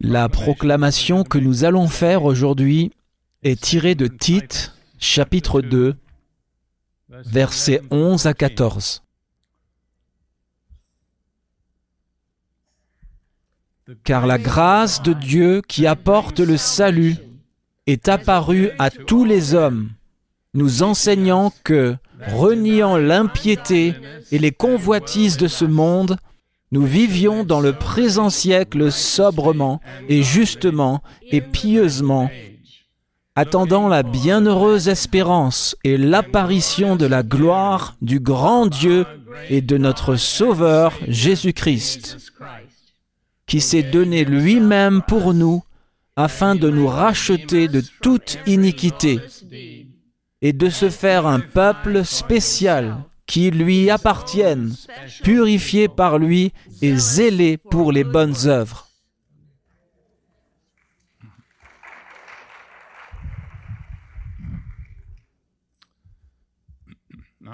La proclamation que nous allons faire aujourd'hui est tirée de Tite, chapitre 2, versets 11 à 14. Car la grâce de Dieu qui apporte le salut est apparue à tous les hommes, nous enseignant que, reniant l'impiété et les convoitises de ce monde, nous vivions dans le présent siècle sobrement et justement et pieusement, attendant la bienheureuse espérance et l'apparition de la gloire du grand Dieu et de notre Sauveur Jésus-Christ, qui s'est donné lui-même pour nous afin de nous racheter de toute iniquité et de se faire un peuple spécial qui lui appartiennent, purifiés par lui et zélés pour les bonnes œuvres.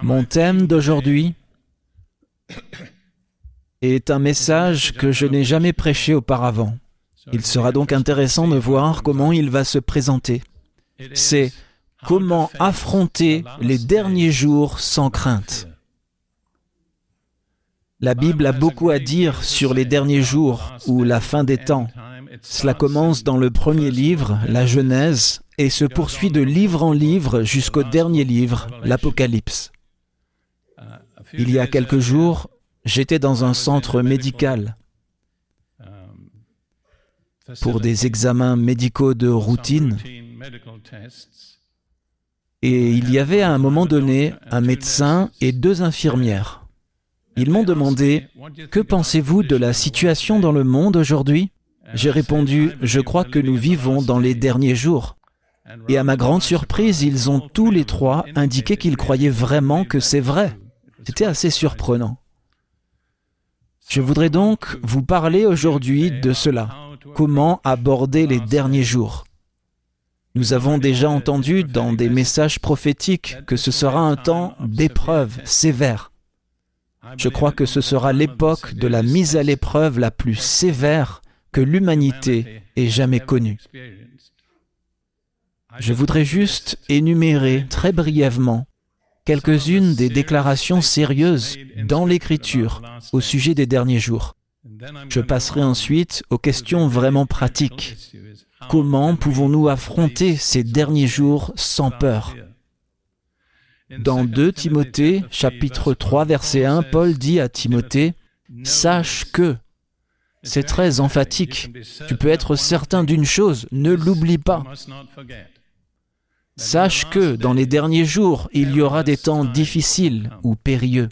Mon thème d'aujourd'hui est un message que je n'ai jamais prêché auparavant. Il sera donc intéressant de voir comment il va se présenter. C'est Comment affronter les derniers jours sans crainte La Bible a beaucoup à dire sur les derniers jours ou la fin des temps. Cela commence dans le premier livre, la Genèse, et se poursuit de livre en livre jusqu'au dernier livre, l'Apocalypse. Il y a quelques jours, j'étais dans un centre médical pour des examens médicaux de routine et il y avait à un moment donné un médecin et deux infirmières. Ils m'ont demandé Que pensez-vous de la situation dans le monde aujourd'hui? J'ai répondu Je crois que nous vivons dans les derniers jours. Et à ma grande surprise, ils ont tous les trois indiqué qu'ils croyaient vraiment que c'est vrai. C'était assez surprenant. Je voudrais donc vous parler aujourd'hui de cela. Comment aborder les derniers jours? Nous avons déjà entendu dans des messages prophétiques que ce sera un temps d'épreuve sévère. Je crois que ce sera l'époque de la mise à l'épreuve la plus sévère que l'humanité ait jamais connue. Je voudrais juste énumérer très brièvement quelques-unes des déclarations sérieuses dans l'Écriture au sujet des derniers jours. Je passerai ensuite aux questions vraiment pratiques. Comment pouvons-nous affronter ces derniers jours sans peur Dans 2 Timothée, chapitre 3, verset 1, Paul dit à Timothée, Sache que, c'est très emphatique, tu peux être certain d'une chose, ne l'oublie pas. Sache que dans les derniers jours, il y aura des temps difficiles ou périlleux.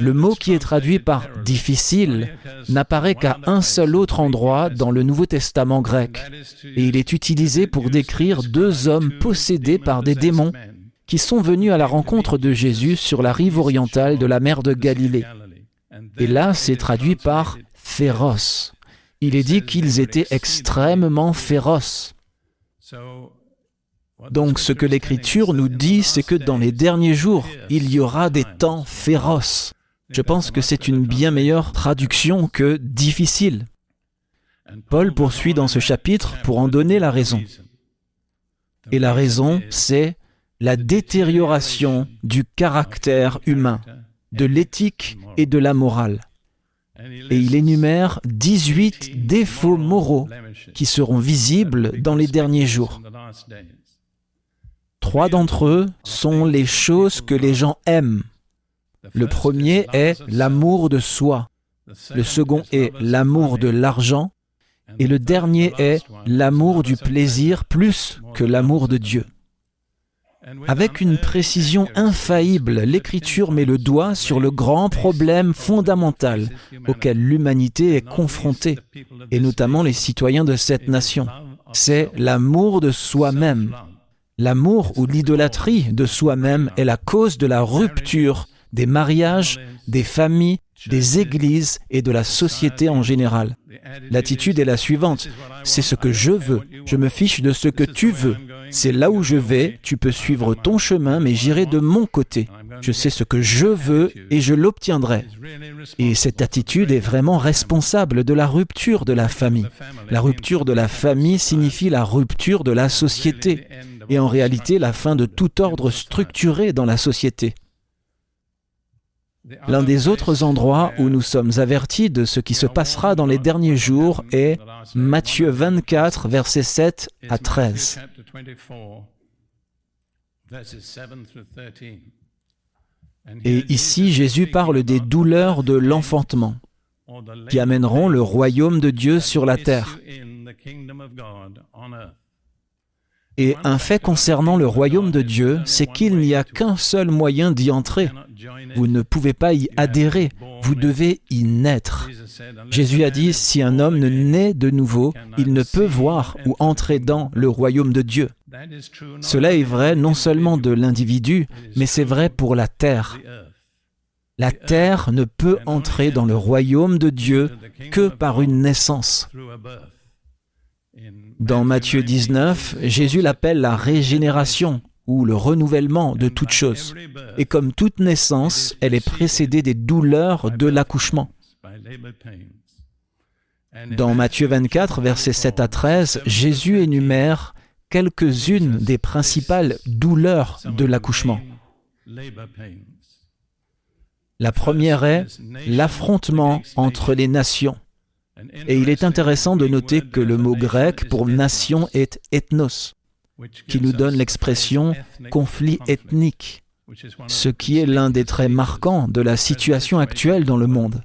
Le mot qui est traduit par difficile n'apparaît qu'à un seul autre endroit dans le Nouveau Testament grec, et il est utilisé pour décrire deux hommes possédés par des démons qui sont venus à la rencontre de Jésus sur la rive orientale de la mer de Galilée. Et là, c'est traduit par féroce. Il est dit qu'ils étaient extrêmement féroces. Donc ce que l'Écriture nous dit, c'est que dans les derniers jours, il y aura des temps féroces. Je pense que c'est une bien meilleure traduction que difficile. Paul poursuit dans ce chapitre pour en donner la raison. Et la raison, c'est la détérioration du caractère humain, de l'éthique et de la morale. Et il énumère 18 défauts moraux qui seront visibles dans les derniers jours. Trois d'entre eux sont les choses que les gens aiment. Le premier est l'amour de soi. Le second est l'amour de l'argent. Et le dernier est l'amour du plaisir plus que l'amour de Dieu. Avec une précision infaillible, l'Écriture met le doigt sur le grand problème fondamental auquel l'humanité est confrontée, et notamment les citoyens de cette nation. C'est l'amour de soi-même. L'amour ou l'idolâtrie de soi-même est la cause de la rupture des mariages, des familles, des églises et de la société en général. L'attitude est la suivante. C'est ce que je veux. Je me fiche de ce que tu veux. C'est là où je vais. Tu peux suivre ton chemin, mais j'irai de mon côté. Je sais ce que je veux et je l'obtiendrai. Et cette attitude est vraiment responsable de la rupture de la famille. La rupture de la famille signifie la rupture de la société et en réalité la fin de tout ordre structuré dans la société. L'un des autres endroits où nous sommes avertis de ce qui se passera dans les derniers jours est Matthieu 24, versets 7 à 13. Et ici, Jésus parle des douleurs de l'enfantement qui amèneront le royaume de Dieu sur la terre. Et un fait concernant le royaume de Dieu, c'est qu'il n'y a qu'un seul moyen d'y entrer. Vous ne pouvez pas y adhérer, vous devez y naître. Jésus a dit, si un homme ne naît de nouveau, il ne peut voir ou entrer dans le royaume de Dieu. Cela est vrai non seulement de l'individu, mais c'est vrai pour la terre. La terre ne peut entrer dans le royaume de Dieu que par une naissance. Dans Matthieu 19, Jésus l'appelle la régénération ou le renouvellement de toute chose. Et comme toute naissance, elle est précédée des douleurs de l'accouchement. Dans Matthieu 24, versets 7 à 13, Jésus énumère quelques-unes des principales douleurs de l'accouchement. La première est l'affrontement entre les nations. Et il est intéressant de noter que le mot grec pour nation est ethnos, qui nous donne l'expression conflit ethnique, ce qui est l'un des traits marquants de la situation actuelle dans le monde.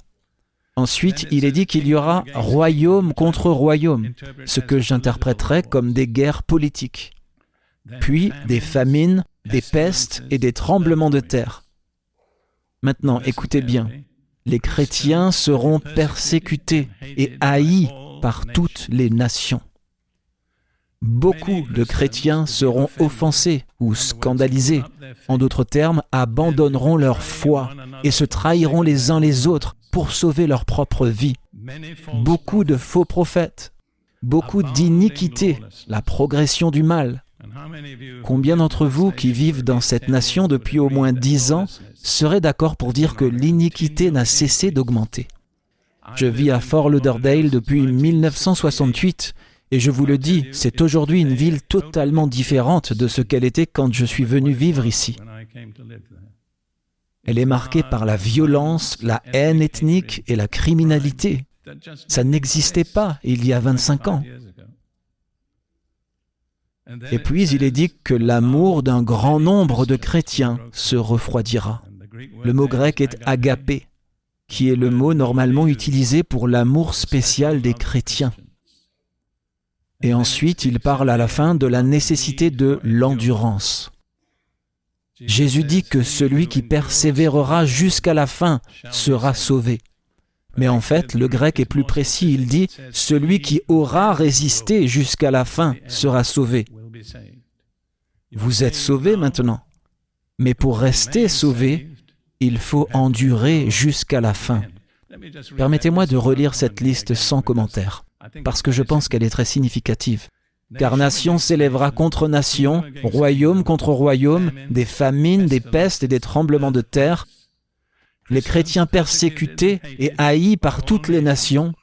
Ensuite, il est dit qu'il y aura royaume contre royaume, ce que j'interpréterais comme des guerres politiques, puis des famines, des pestes et des tremblements de terre. Maintenant, écoutez bien, les chrétiens seront persécutés et haïs par toutes les nations. Beaucoup de chrétiens seront offensés ou scandalisés. En d'autres termes, abandonneront leur foi et se trahiront les uns les autres pour sauver leur propre vie. Beaucoup de faux prophètes, beaucoup d'iniquité, la progression du mal. Combien d'entre vous qui vivent dans cette nation depuis au moins dix ans seraient d'accord pour dire que l'iniquité n'a cessé d'augmenter? Je vis à Fort Lauderdale depuis 1968 et je vous le dis, c'est aujourd'hui une ville totalement différente de ce qu'elle était quand je suis venu vivre ici. Elle est marquée par la violence, la haine ethnique et la criminalité. Ça n'existait pas il y a 25 ans. Et puis il est dit que l'amour d'un grand nombre de chrétiens se refroidira. Le mot grec est agapé, qui est le mot normalement utilisé pour l'amour spécial des chrétiens. Et ensuite, il parle à la fin de la nécessité de l'endurance. Jésus dit que celui qui persévérera jusqu'à la fin sera sauvé. Mais en fait, le grec est plus précis. Il dit, celui qui aura résisté jusqu'à la fin sera sauvé. Vous êtes sauvé maintenant. Mais pour rester sauvé, il faut endurer jusqu'à la fin. Permettez-moi de relire cette liste sans commentaire parce que je pense qu'elle est très significative. Car nation s'élèvera contre nation, royaume contre royaume, des famines, des pestes et des tremblements de terre, les chrétiens persécutés et haïs par toutes les nations,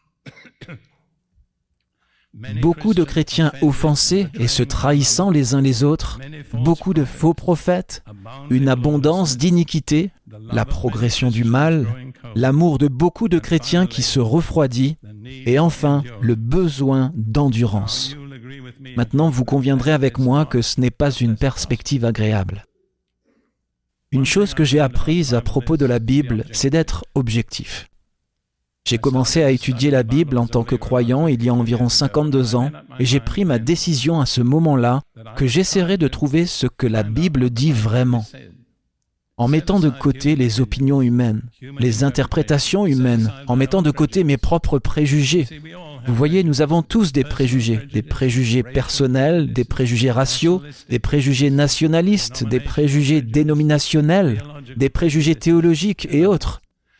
beaucoup de chrétiens offensés et se trahissant les uns les autres, beaucoup de faux prophètes, une abondance d'iniquité, la progression du mal, l'amour de beaucoup de chrétiens qui se refroidit, et enfin, le besoin d'endurance. Maintenant, vous conviendrez avec moi que ce n'est pas une perspective agréable. Une chose que j'ai apprise à propos de la Bible, c'est d'être objectif. J'ai commencé à étudier la Bible en tant que croyant il y a environ 52 ans et j'ai pris ma décision à ce moment-là que j'essaierai de trouver ce que la Bible dit vraiment en mettant de côté les opinions humaines, les interprétations humaines, en mettant de côté mes propres préjugés. Vous voyez, nous avons tous des préjugés, des préjugés personnels, des préjugés raciaux, des préjugés nationalistes, des préjugés dénominationnels, des préjugés théologiques et autres.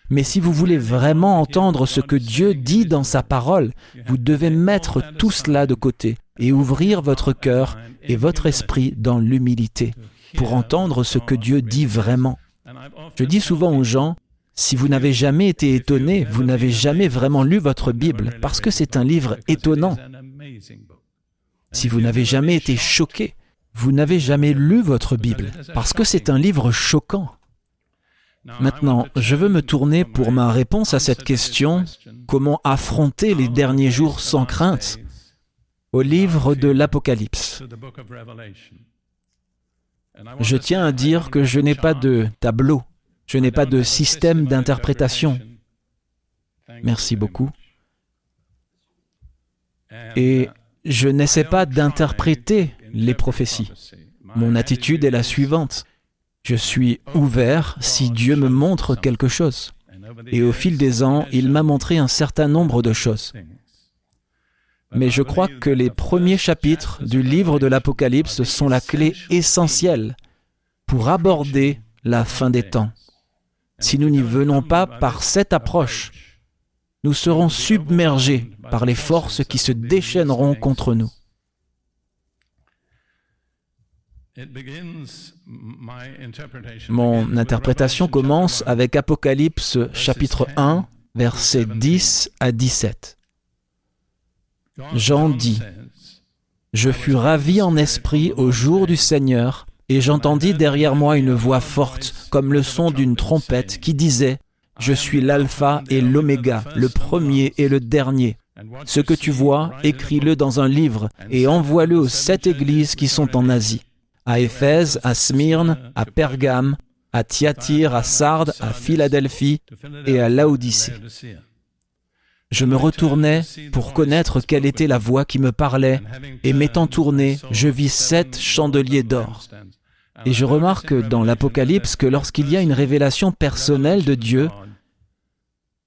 Mais si vous voulez vraiment entendre ce que Dieu dit dans sa parole, vous devez mettre tout cela de côté et ouvrir votre cœur et votre esprit dans l'humilité pour entendre ce que Dieu dit vraiment. Je dis souvent aux gens, si vous n'avez jamais été étonné, vous n'avez jamais vraiment lu votre Bible, parce que c'est un livre étonnant. Si vous n'avez jamais été choqué, vous n'avez jamais lu votre Bible, parce que c'est un livre choquant. Maintenant, je veux me tourner pour ma réponse à cette question, comment affronter les derniers jours sans crainte, au livre de l'Apocalypse. Je tiens à dire que je n'ai pas de tableau, je n'ai pas de système d'interprétation. Merci beaucoup. Et je n'essaie pas d'interpréter les prophéties. Mon attitude est la suivante. Je suis ouvert si Dieu me montre quelque chose. Et au fil des ans, il m'a montré un certain nombre de choses. Mais je crois que les premiers chapitres du livre de l'Apocalypse sont la clé essentielle pour aborder la fin des temps. Si nous n'y venons pas par cette approche, nous serons submergés par les forces qui se déchaîneront contre nous. Mon interprétation commence avec Apocalypse chapitre 1, versets 10 à 17. Jean dit, Je fus ravi en esprit au jour du Seigneur, et j'entendis derrière moi une voix forte, comme le son d'une trompette, qui disait, Je suis l'alpha et l'oméga, le premier et le dernier. Ce que tu vois, écris-le dans un livre et envoie-le aux sept églises qui sont en Asie à Éphèse, à Smyrne, à Pergame, à Thyatire, à Sardes, à Philadelphie et à Laodicée. Je me retournai pour connaître quelle était la voix qui me parlait, et m'étant tourné, je vis sept chandeliers d'or. Et je remarque dans l'Apocalypse que lorsqu'il y a une révélation personnelle de Dieu,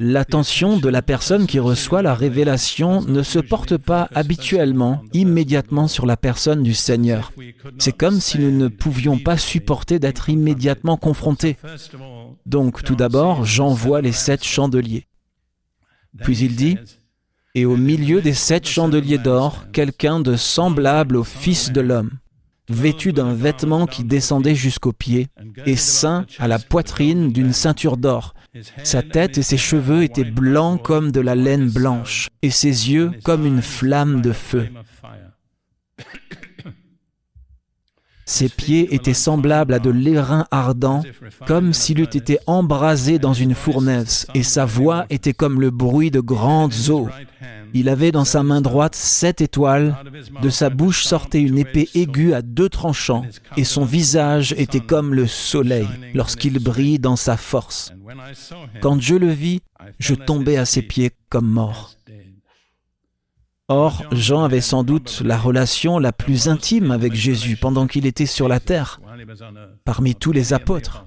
L'attention de la personne qui reçoit la révélation ne se porte pas habituellement, immédiatement sur la personne du Seigneur. C'est comme si nous ne pouvions pas supporter d'être immédiatement confrontés. Donc tout d'abord, j'envoie les sept chandeliers. Puis il dit, Et au milieu des sept chandeliers d'or, quelqu'un de semblable au Fils de l'homme vêtu d'un vêtement qui descendait jusqu'aux pieds, et ceint à la poitrine d'une ceinture d'or. Sa tête et ses cheveux étaient blancs comme de la laine blanche, et ses yeux comme une flamme de feu. Ses pieds étaient semblables à de l'airain ardent, comme s'il eût été embrasé dans une fournaise, et sa voix était comme le bruit de grandes eaux. Il avait dans sa main droite sept étoiles, de sa bouche sortait une épée aiguë à deux tranchants, et son visage était comme le soleil lorsqu'il brille dans sa force. Quand je le vis, je tombais à ses pieds comme mort. Or, Jean avait sans doute la relation la plus intime avec Jésus pendant qu'il était sur la terre, parmi tous les apôtres.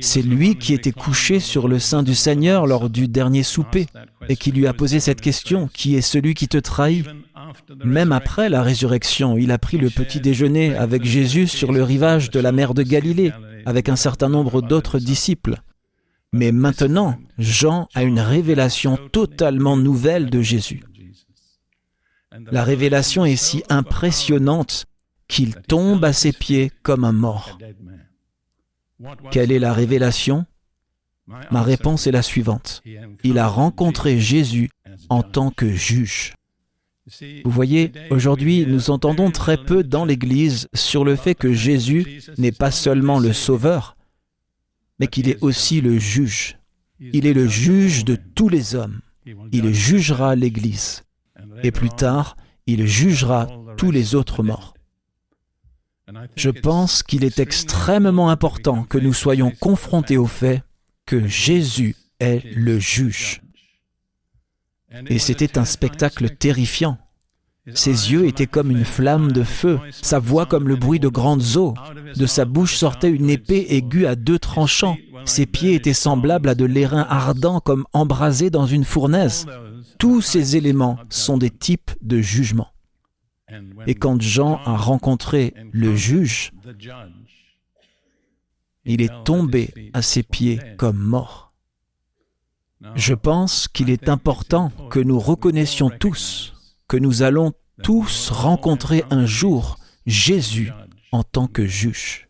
C'est lui qui était couché sur le sein du Seigneur lors du dernier souper et qui lui a posé cette question, qui est celui qui te trahit? Même après la résurrection, il a pris le petit déjeuner avec Jésus sur le rivage de la mer de Galilée, avec un certain nombre d'autres disciples. Mais maintenant, Jean a une révélation totalement nouvelle de Jésus. La révélation est si impressionnante qu'il tombe à ses pieds comme un mort. Quelle est la révélation? Ma réponse est la suivante. Il a rencontré Jésus en tant que juge. Vous voyez, aujourd'hui, nous entendons très peu dans l'Église sur le fait que Jésus n'est pas seulement le Sauveur, mais qu'il est aussi le juge. Il est le juge de tous les hommes. Il jugera l'Église. Et plus tard, il jugera tous les autres morts. Je pense qu'il est extrêmement important que nous soyons confrontés au fait que Jésus est le juge. Et c'était un spectacle terrifiant. Ses yeux étaient comme une flamme de feu, sa voix comme le bruit de grandes eaux. De sa bouche sortait une épée aiguë à deux tranchants. Ses pieds étaient semblables à de l'airain ardent comme embrasé dans une fournaise. Tous ces éléments sont des types de jugement. Et quand Jean a rencontré le juge, il est tombé à ses pieds comme mort. Je pense qu'il est important que nous reconnaissions tous que nous allons tous rencontrer un jour Jésus en tant que juge.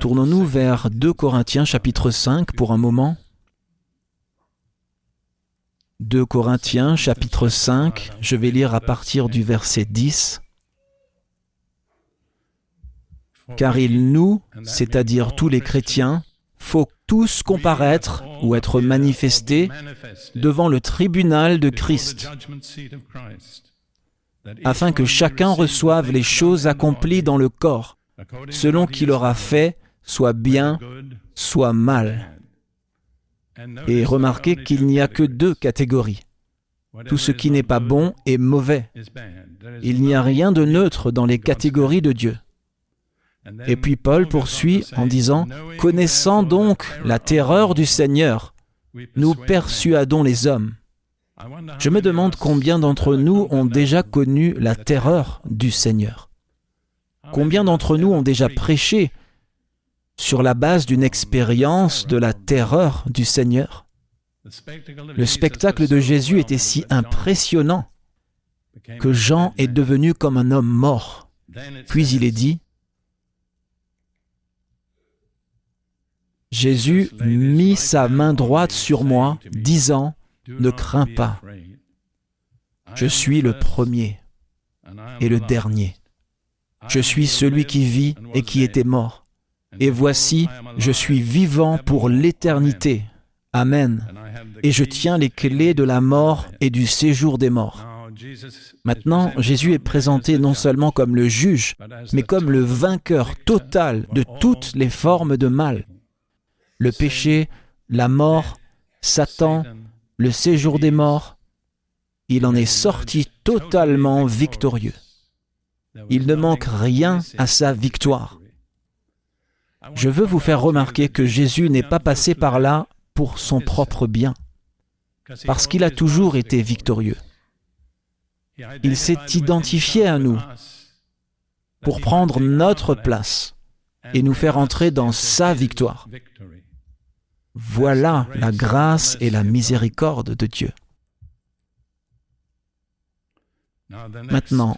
Tournons-nous vers 2 Corinthiens chapitre 5 pour un moment. 2 Corinthiens chapitre 5, je vais lire à partir du verset 10. Car il nous, c'est-à-dire tous les chrétiens, faut tous comparaître ou être manifestés devant le tribunal de Christ, afin que chacun reçoive les choses accomplies dans le corps, selon qu'il aura fait, soit bien, soit mal. Et remarquez qu'il n'y a que deux catégories. Tout ce qui n'est pas bon est mauvais. Il n'y a rien de neutre dans les catégories de Dieu. Et puis Paul poursuit en disant, Connaissant donc la terreur du Seigneur, nous persuadons les hommes. Je me demande combien d'entre nous ont déjà connu la terreur du Seigneur. Combien d'entre nous ont déjà prêché sur la base d'une expérience de la terreur du Seigneur. Le spectacle de Jésus était si impressionnant que Jean est devenu comme un homme mort. Puis il est dit, Jésus mit sa main droite sur moi, disant, Ne crains pas, je suis le premier et le dernier. Je suis celui qui vit et qui était mort. Et voici, je suis vivant pour l'éternité. Amen. Et je tiens les clés de la mort et du séjour des morts. Maintenant, Jésus est présenté non seulement comme le juge, mais comme le vainqueur total de toutes les formes de mal. Le péché, la mort, Satan, le séjour des morts, il en est sorti totalement victorieux. Il ne manque rien à sa victoire. Je veux vous faire remarquer que Jésus n'est pas passé par là pour son propre bien, parce qu'il a toujours été victorieux. Il s'est identifié à nous pour prendre notre place et nous faire entrer dans sa victoire. Voilà la grâce et la miséricorde de Dieu. Maintenant,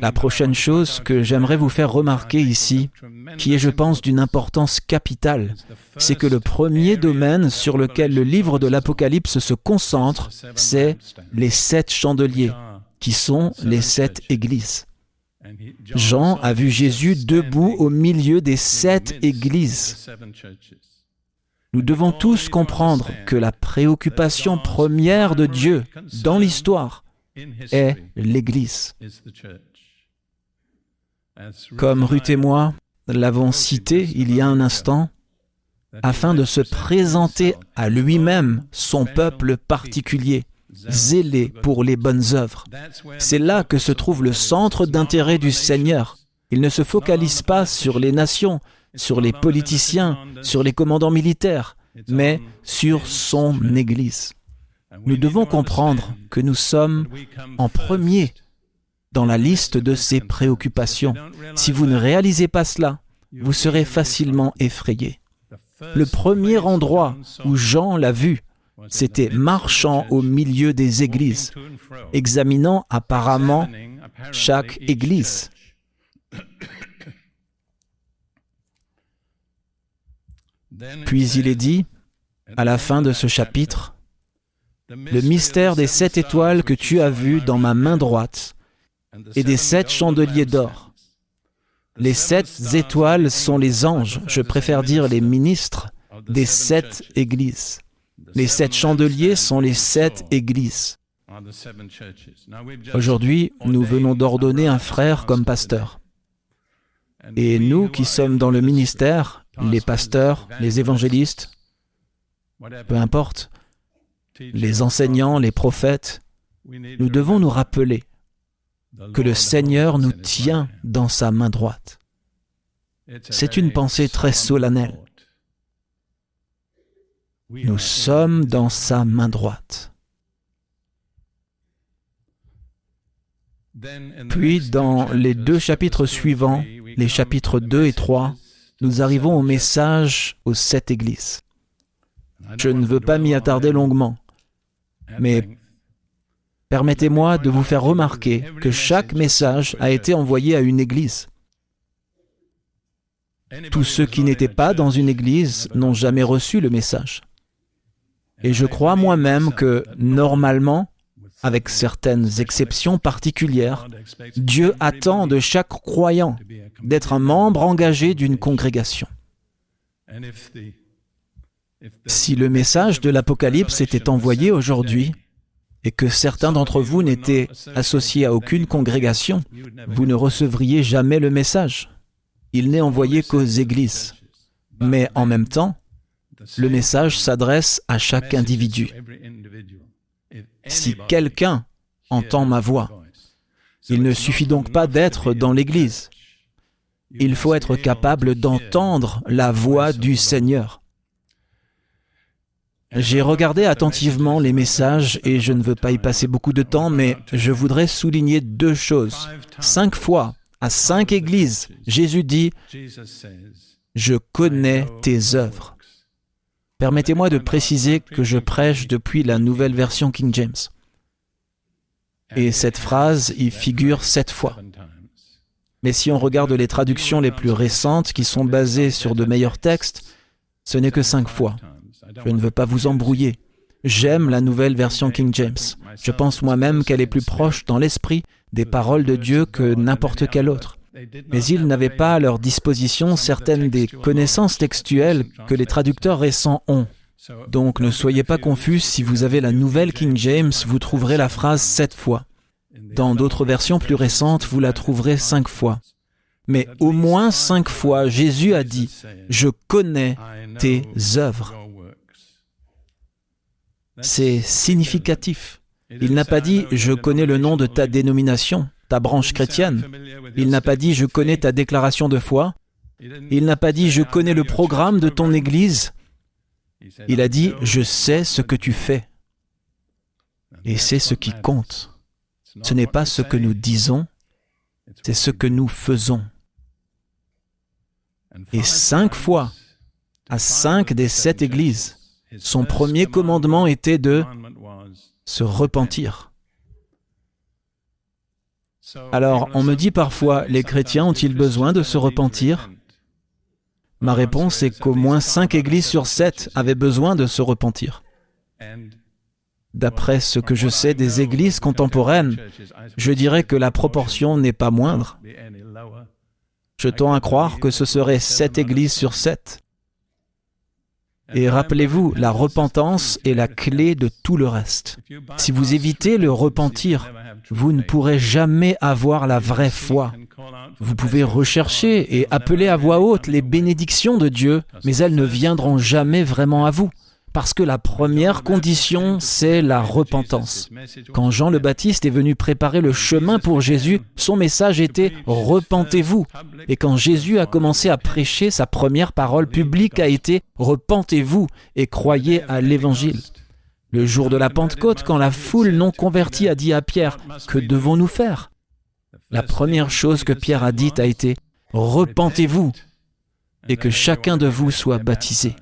la prochaine chose que j'aimerais vous faire remarquer ici, qui est je pense d'une importance capitale, c'est que le premier domaine sur lequel le livre de l'Apocalypse se concentre, c'est les sept chandeliers, qui sont les sept églises. Jean a vu Jésus debout au milieu des sept églises. Nous devons tous comprendre que la préoccupation première de Dieu dans l'histoire est l'Église. Comme Ruth et moi l'avons cité il y a un instant, afin de se présenter à lui-même son peuple particulier, zélé pour les bonnes œuvres. C'est là que se trouve le centre d'intérêt du Seigneur. Il ne se focalise pas sur les nations, sur les politiciens, sur les commandants militaires, mais sur son Église. Nous devons comprendre que nous sommes en premier dans la liste de ses préoccupations. Si vous ne réalisez pas cela, vous serez facilement effrayé. Le premier endroit où Jean l'a vu, c'était marchant au milieu des églises, examinant apparemment chaque église. Puis il est dit, à la fin de ce chapitre, le mystère des sept étoiles que tu as vues dans ma main droite et des sept chandeliers d'or. Les sept étoiles sont les anges, je préfère dire les ministres, des sept églises. Les sept chandeliers sont les sept églises. Aujourd'hui, nous venons d'ordonner un frère comme pasteur. Et nous qui sommes dans le ministère, les pasteurs, les évangélistes, peu importe, les enseignants, les prophètes, nous devons nous rappeler que le Seigneur nous tient dans sa main droite. C'est une pensée très solennelle. Nous sommes dans sa main droite. Puis dans les deux chapitres suivants, les chapitres 2 et 3, nous arrivons au message aux sept églises. Je ne veux pas m'y attarder longuement, mais permettez-moi de vous faire remarquer que chaque message a été envoyé à une église. Tous ceux qui n'étaient pas dans une église n'ont jamais reçu le message. Et je crois moi-même que, normalement, avec certaines exceptions particulières, Dieu attend de chaque croyant d'être un membre engagé d'une congrégation. Si le message de l'Apocalypse était envoyé aujourd'hui et que certains d'entre vous n'étaient associés à aucune congrégation, vous ne recevriez jamais le message. Il n'est envoyé qu'aux églises. Mais en même temps, le message s'adresse à chaque individu. Si quelqu'un entend ma voix, il ne suffit donc pas d'être dans l'Église. Il faut être capable d'entendre la voix du Seigneur. J'ai regardé attentivement les messages et je ne veux pas y passer beaucoup de temps, mais je voudrais souligner deux choses. Cinq fois, à cinq églises, Jésus dit, Je connais tes œuvres. Permettez-moi de préciser que je prêche depuis la nouvelle version King James. Et cette phrase y figure sept fois. Mais si on regarde les traductions les plus récentes qui sont basées sur de meilleurs textes, ce n'est que cinq fois. Je ne veux pas vous embrouiller. J'aime la nouvelle version King James. Je pense moi-même qu'elle est plus proche dans l'esprit des paroles de Dieu que n'importe quelle autre. Mais ils n'avaient pas à leur disposition certaines des connaissances textuelles que les traducteurs récents ont. Donc ne soyez pas confus, si vous avez la nouvelle King James, vous trouverez la phrase sept fois. Dans d'autres versions plus récentes, vous la trouverez cinq fois. Mais au moins cinq fois, Jésus a dit, Je connais tes œuvres. C'est significatif. Il n'a pas dit Je connais le nom de ta dénomination, ta branche chrétienne. Il n'a pas dit Je connais ta déclaration de foi. Il n'a pas dit Je connais le programme de ton Église. Il a dit Je sais ce que tu fais. Et c'est ce qui compte. Ce n'est pas ce que nous disons, c'est ce que nous faisons. Et cinq fois, à cinq des sept églises, son premier commandement était de se repentir. Alors, on me dit parfois, les chrétiens ont-ils besoin de se repentir? Ma réponse est qu'au moins cinq églises sur sept avaient besoin de se repentir. D'après ce que je sais des églises contemporaines, je dirais que la proportion n'est pas moindre. Je tends à croire que ce serait sept églises sur sept. Et rappelez-vous, la repentance est la clé de tout le reste. Si vous évitez le repentir, vous ne pourrez jamais avoir la vraie foi. Vous pouvez rechercher et appeler à voix haute les bénédictions de Dieu, mais elles ne viendront jamais vraiment à vous. Parce que la première condition, c'est la repentance. Quand Jean le Baptiste est venu préparer le chemin pour Jésus, son message était ⁇ Repentez-vous ⁇ Et quand Jésus a commencé à prêcher, sa première parole publique a été ⁇ Repentez-vous et croyez à l'Évangile. Le jour de la Pentecôte, quand la foule non convertie a dit à Pierre ⁇ Que devons-nous faire ?⁇ La première chose que Pierre a dite a été ⁇ Repentez-vous et que chacun de vous soit baptisé.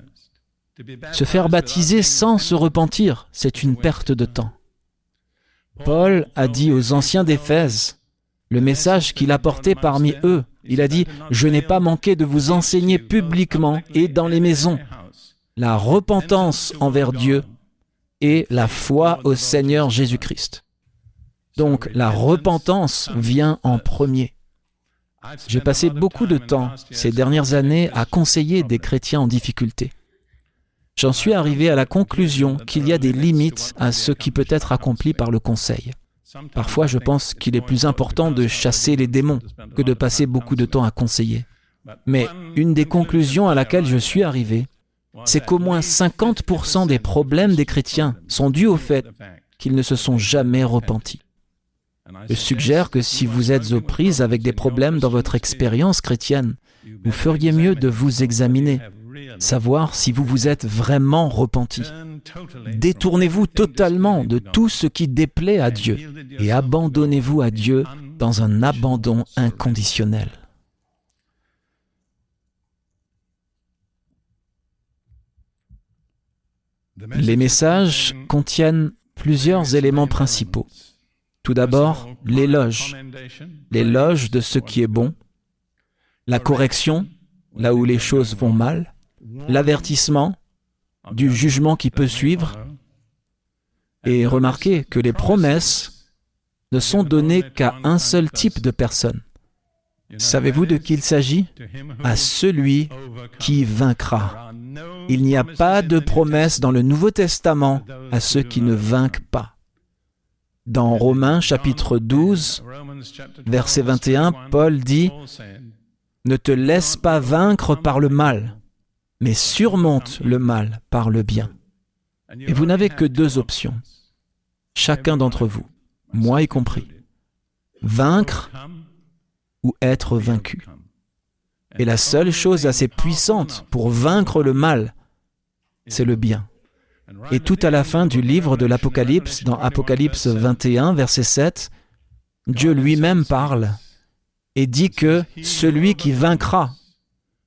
Se faire baptiser sans se repentir, c'est une perte de temps. Paul a dit aux anciens d'Éphèse, le message qu'il a porté parmi eux, il a dit, Je n'ai pas manqué de vous enseigner publiquement et dans les maisons la repentance envers Dieu et la foi au Seigneur Jésus-Christ. Donc la repentance vient en premier. J'ai passé beaucoup de temps ces dernières années à conseiller des chrétiens en difficulté j'en suis arrivé à la conclusion qu'il y a des limites à ce qui peut être accompli par le conseil. Parfois, je pense qu'il est plus important de chasser les démons que de passer beaucoup de temps à conseiller. Mais une des conclusions à laquelle je suis arrivé, c'est qu'au moins 50% des problèmes des chrétiens sont dus au fait qu'ils ne se sont jamais repentis. Je suggère que si vous êtes aux prises avec des problèmes dans votre expérience chrétienne, vous feriez mieux de vous examiner savoir si vous vous êtes vraiment repenti. Détournez-vous totalement de tout ce qui déplaît à Dieu et abandonnez-vous à Dieu dans un abandon inconditionnel. Les messages contiennent plusieurs éléments principaux. Tout d'abord, l'éloge, l'éloge de ce qui est bon, la correction, là où les choses vont mal, l'avertissement du jugement qui peut suivre, et remarquez que les promesses ne sont données qu'à un seul type de personne. Savez-vous de qui il s'agit? À celui qui vaincra. Il n'y a pas de promesse dans le Nouveau Testament à ceux qui ne vainquent pas. Dans Romains chapitre 12, verset 21, Paul dit, Ne te laisse pas vaincre par le mal, mais surmonte le mal par le bien. Et vous n'avez que deux options, chacun d'entre vous, moi y compris. Vaincre ou être vaincu. Et la seule chose assez puissante pour vaincre le mal, c'est le bien. Et tout à la fin du livre de l'Apocalypse, dans Apocalypse 21, verset 7, Dieu lui-même parle et dit que celui qui vaincra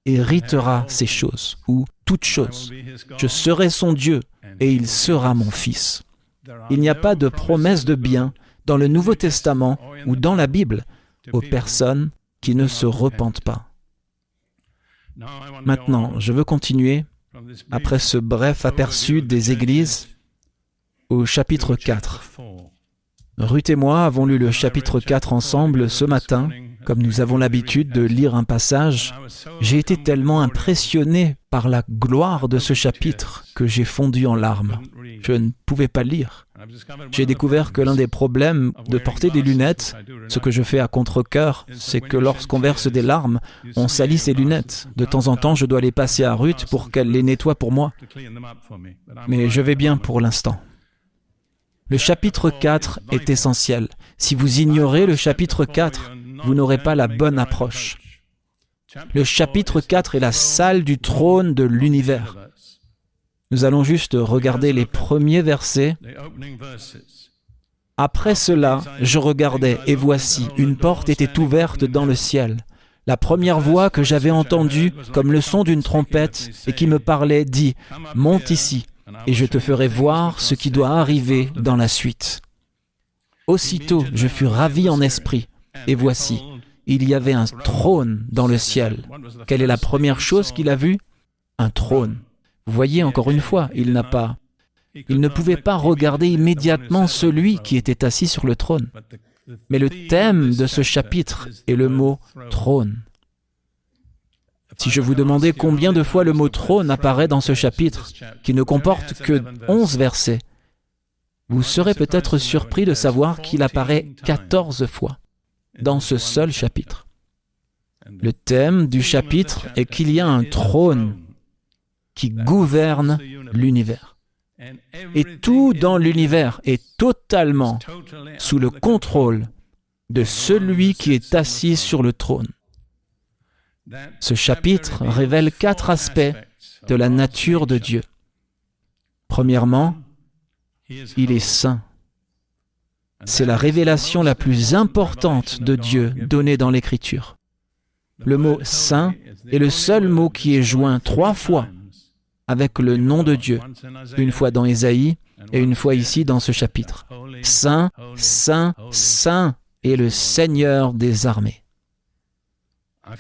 héritera ces choses, ou toutes choses. Je serai son Dieu et il sera mon fils. Il n'y a pas de promesse de bien dans le Nouveau Testament ou dans la Bible aux personnes qui ne se repentent pas. Maintenant, je veux continuer, après ce bref aperçu des églises, au chapitre 4. Ruth et moi avons lu le chapitre 4 ensemble ce matin comme nous avons l'habitude de lire un passage, j'ai été tellement impressionné par la gloire de ce chapitre que j'ai fondu en larmes. Je ne pouvais pas lire. J'ai découvert que l'un des problèmes de porter des lunettes, ce que je fais à contre-coeur, c'est que lorsqu'on verse des larmes, on salit ses lunettes. De temps en temps, je dois les passer à Ruth pour qu'elle les nettoie pour moi. Mais je vais bien pour l'instant. Le chapitre 4 est essentiel. Si vous ignorez le chapitre 4, vous n'aurez pas la bonne approche. Le chapitre 4 est la salle du trône de l'univers. Nous allons juste regarder les premiers versets. Après cela, je regardais, et voici, une porte était ouverte dans le ciel. La première voix que j'avais entendue, comme le son d'une trompette, et qui me parlait, dit, Monte ici, et je te ferai voir ce qui doit arriver dans la suite. Aussitôt, je fus ravi en esprit, et voici, il y avait un trône dans le ciel. Quelle est la première chose qu'il a vue? Un trône. Voyez, encore une fois, il n'a pas... Il ne pouvait pas regarder immédiatement celui qui était assis sur le trône. Mais le thème de ce chapitre est le mot trône. Si je vous demandais combien de fois le mot trône apparaît dans ce chapitre, qui ne comporte que onze versets, vous serez peut-être surpris de savoir qu'il apparaît quatorze fois dans ce seul chapitre. Le thème du chapitre est qu'il y a un trône qui gouverne l'univers. Et tout dans l'univers est totalement sous le contrôle de celui qui est assis sur le trône. Ce chapitre révèle quatre aspects de la nature de Dieu. Premièrement, il est saint. C'est la révélation la plus importante de Dieu donnée dans l'Écriture. Le mot saint est le seul mot qui est joint trois fois avec le nom de Dieu, une fois dans Ésaïe et une fois ici dans ce chapitre. Saint, saint, saint est le Seigneur des armées.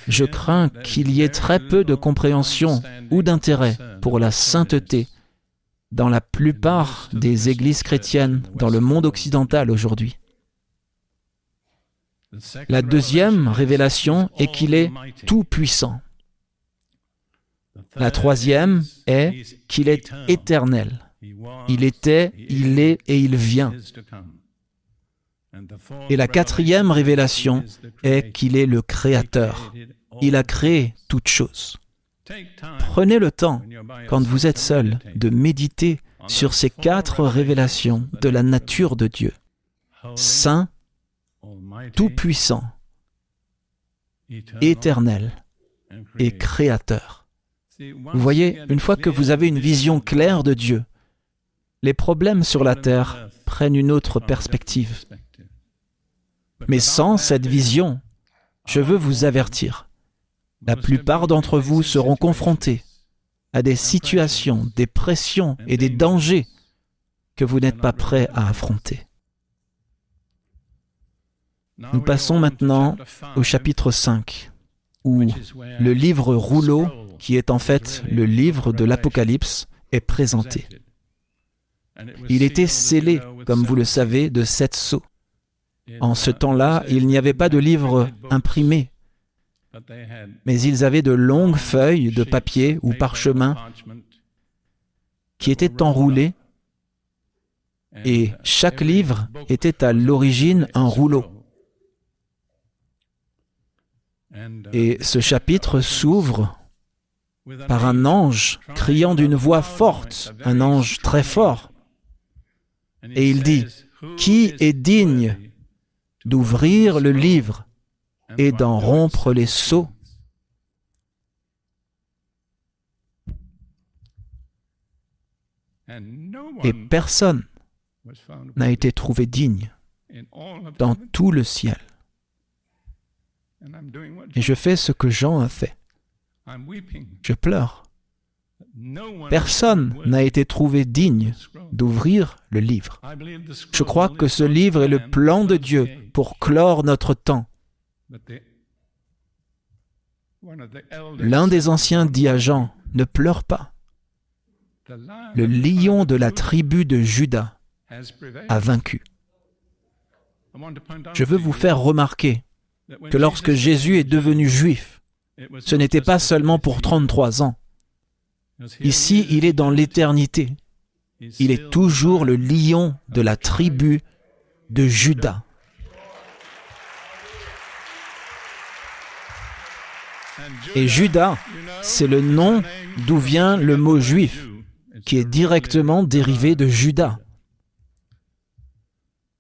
Je crains qu'il y ait très peu de compréhension ou d'intérêt pour la sainteté dans la plupart des églises chrétiennes dans le monde occidental aujourd'hui. La deuxième révélation est qu'il est tout-puissant. La troisième est qu'il est éternel. Il était, il est et il vient. Et la quatrième révélation est qu'il est le Créateur. Il a créé toutes choses. Prenez le temps, quand vous êtes seul, de méditer sur ces quatre révélations de la nature de Dieu. Saint, tout-puissant, éternel et créateur. Vous voyez, une fois que vous avez une vision claire de Dieu, les problèmes sur la terre prennent une autre perspective. Mais sans cette vision, je veux vous avertir, la plupart d'entre vous seront confrontés à des situations, des pressions et des dangers que vous n'êtes pas prêts à affronter. Nous passons maintenant au chapitre 5. où le livre rouleau, qui est en fait le livre de l'Apocalypse, est présenté. Il était scellé, comme vous le savez, de sept sceaux. En ce temps-là, il n'y avait pas de livre imprimé, mais ils avaient de longues feuilles de papier ou parchemin qui étaient enroulées, et chaque livre était à l'origine un rouleau. Et ce chapitre s'ouvre par un ange criant d'une voix forte, un ange très fort. Et il dit, Qui est digne d'ouvrir le livre? Et d'en rompre les sceaux Et personne n'a été trouvé digne dans tout le ciel. Et je fais ce que Jean a fait. Je pleure. Personne n'a été trouvé digne d'ouvrir le livre. Je crois que ce livre est le plan de Dieu pour clore notre temps. L'un des anciens dit à Jean, ne pleure pas. Le lion de la tribu de Judas a vaincu. Je veux vous faire remarquer que lorsque Jésus est devenu juif, ce n'était pas seulement pour 33 ans. Ici, il est dans l'éternité. Il est toujours le lion de la tribu de Judas. Et Judas, c'est le nom d'où vient le mot juif, qui est directement dérivé de Judas.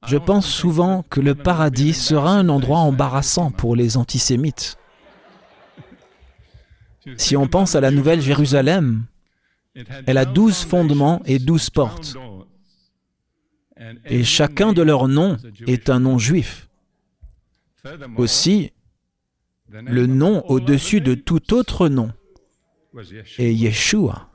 Je pense souvent que le paradis sera un endroit embarrassant pour les antisémites. Si on pense à la Nouvelle Jérusalem, elle a douze fondements et douze portes. Et chacun de leurs noms est un nom juif. Aussi, le nom au-dessus de tout autre nom est Yeshua.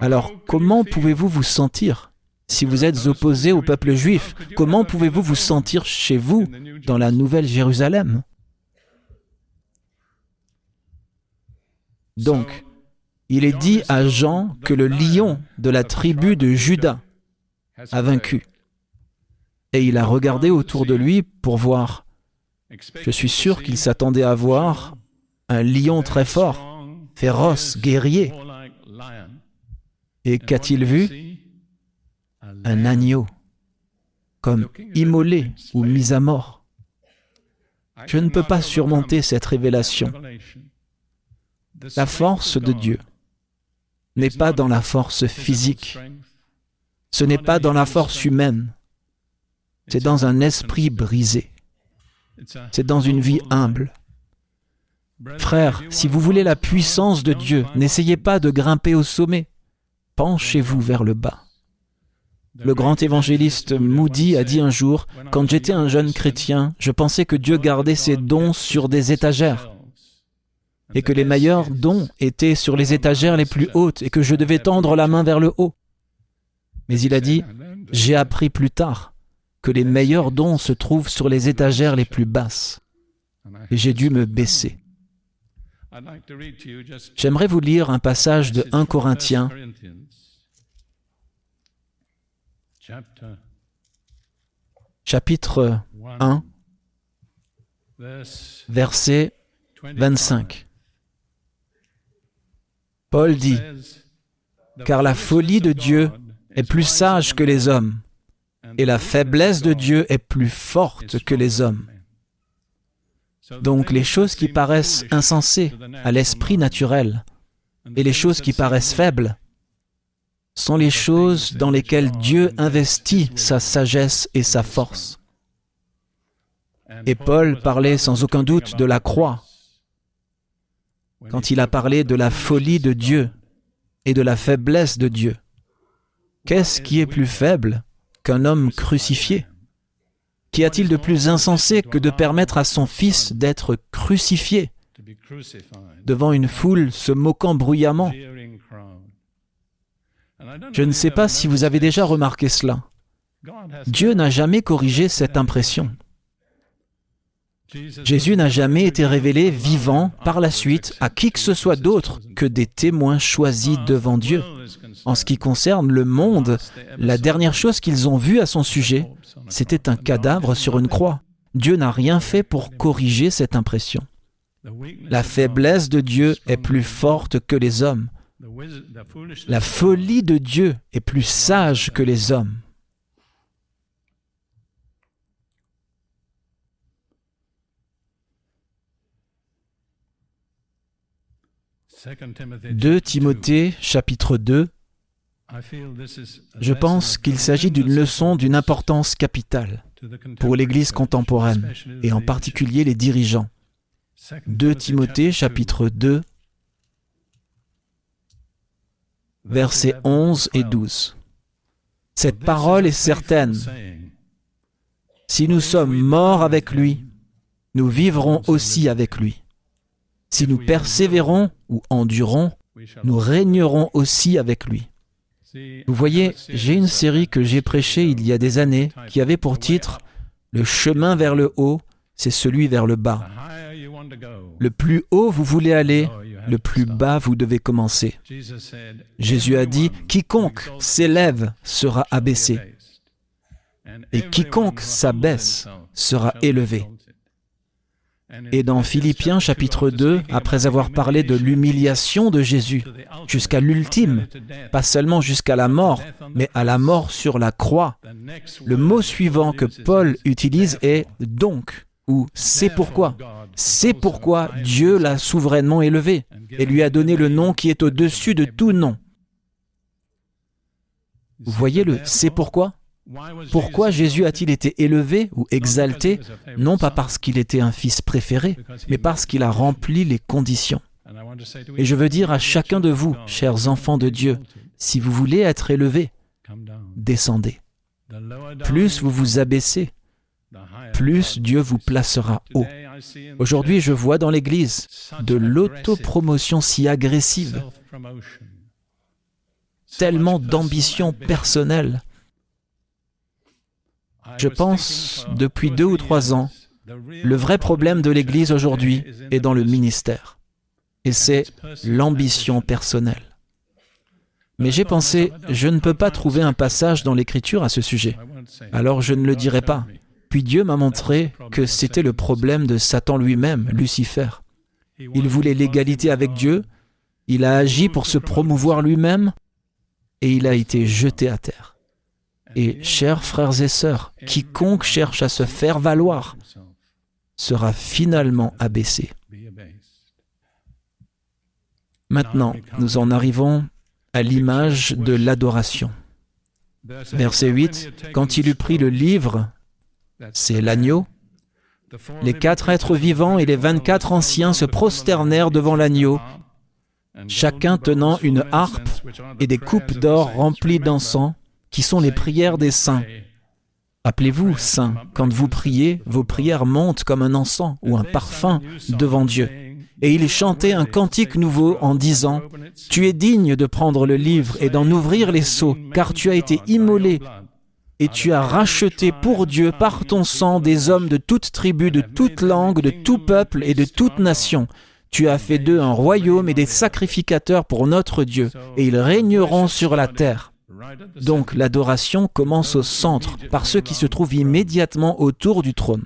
Alors, comment pouvez-vous vous sentir si vous êtes opposé au peuple juif? Comment pouvez-vous vous sentir chez vous dans la Nouvelle Jérusalem? Donc, il est dit à Jean que le lion de la tribu de Judas a vaincu. Et il a regardé autour de lui pour voir. Je suis sûr qu'il s'attendait à voir un lion très fort, féroce, guerrier. Et qu'a-t-il vu? Un agneau, comme immolé ou mis à mort. Je ne peux pas surmonter cette révélation. La force de Dieu n'est pas dans la force physique, ce n'est pas dans la force humaine, c'est dans un esprit brisé, c'est dans une vie humble. Frère, si vous voulez la puissance de Dieu, n'essayez pas de grimper au sommet, penchez-vous vers le bas. Le grand évangéliste Moody a dit un jour, Quand j'étais un jeune chrétien, je pensais que Dieu gardait ses dons sur des étagères et que les meilleurs dons étaient sur les étagères les plus hautes et que je devais tendre la main vers le haut. Mais il a dit, j'ai appris plus tard que les meilleurs dons se trouvent sur les étagères les plus basses. Et j'ai dû me baisser. J'aimerais vous lire un passage de 1 Corinthiens, chapitre 1, verset 25. Paul dit, car la folie de Dieu est plus sage que les hommes, et la faiblesse de Dieu est plus forte que les hommes. Donc les choses qui paraissent insensées à l'esprit naturel et les choses qui paraissent faibles sont les choses dans lesquelles Dieu investit sa sagesse et sa force. Et Paul parlait sans aucun doute de la croix quand il a parlé de la folie de Dieu et de la faiblesse de Dieu. Qu'est-ce qui est plus faible qu'un homme crucifié Qu'y a-t-il de plus insensé que de permettre à son Fils d'être crucifié? Devant une foule se moquant bruyamment Je ne sais pas si vous avez déjà remarqué cela. Dieu n'a jamais corrigé cette impression. Jésus n'a jamais été révélé vivant par la suite à qui que ce soit d'autre que des témoins choisis devant Dieu. En ce qui concerne le monde, la dernière chose qu'ils ont vue à son sujet, c'était un cadavre sur une croix. Dieu n'a rien fait pour corriger cette impression. La faiblesse de Dieu est plus forte que les hommes. La folie de Dieu est plus sage que les hommes. 2 Timothée chapitre 2 Je pense qu'il s'agit d'une leçon d'une importance capitale pour l'Église contemporaine et en particulier les dirigeants. 2 Timothée chapitre 2 versets 11 et 12. Cette parole est certaine. Si nous sommes morts avec lui, nous vivrons aussi avec lui. Si nous persévérons ou endurons, nous régnerons aussi avec lui. Vous voyez, j'ai une série que j'ai prêchée il y a des années qui avait pour titre Le chemin vers le haut, c'est celui vers le bas. Le plus haut vous voulez aller, le plus bas vous devez commencer. Jésus a dit, quiconque s'élève sera abaissé, et quiconque s'abaisse sera élevé. Et dans Philippiens chapitre 2, après avoir parlé de l'humiliation de Jésus jusqu'à l'ultime, pas seulement jusqu'à la mort, mais à la mort sur la croix, le mot suivant que Paul utilise est donc ou c'est pourquoi. C'est pourquoi Dieu l'a souverainement élevé et lui a donné le nom qui est au-dessus de tout nom. Vous voyez le c'est pourquoi pourquoi Jésus a-t-il été élevé ou exalté Non pas parce qu'il était un fils préféré, mais parce qu'il a rempli les conditions. Et je veux dire à chacun de vous, chers enfants de Dieu, si vous voulez être élevé, descendez. Plus vous vous abaissez, plus Dieu vous placera haut. Aujourd'hui, je vois dans l'Église de l'autopromotion si agressive, tellement d'ambition personnelle, je pense, depuis deux ou trois ans, le vrai problème de l'Église aujourd'hui est dans le ministère. Et c'est l'ambition personnelle. Mais j'ai pensé, je ne peux pas trouver un passage dans l'Écriture à ce sujet. Alors je ne le dirai pas. Puis Dieu m'a montré que c'était le problème de Satan lui-même, Lucifer. Il voulait l'égalité avec Dieu, il a agi pour se promouvoir lui-même, et il a été jeté à terre. Et chers frères et sœurs, quiconque cherche à se faire valoir sera finalement abaissé. Maintenant, nous en arrivons à l'image de l'adoration. Verset 8, quand il eut pris le livre, c'est l'agneau, les quatre êtres vivants et les vingt-quatre anciens se prosternèrent devant l'agneau, chacun tenant une harpe et des coupes d'or remplies d'encens, qui sont les prières des saints. Appelez-vous saints. Quand vous priez, vos prières montent comme un encens ou un parfum devant Dieu. Et il chantait un cantique nouveau en disant, Tu es digne de prendre le livre et d'en ouvrir les seaux, car tu as été immolé et tu as racheté pour Dieu par ton sang des hommes de toute tribu, de toute langue, de tout peuple et de toute nation. Tu as fait d'eux un royaume et des sacrificateurs pour notre Dieu, et ils régneront sur la terre. Donc l'adoration commence au centre, par ceux qui se trouvent immédiatement autour du trône.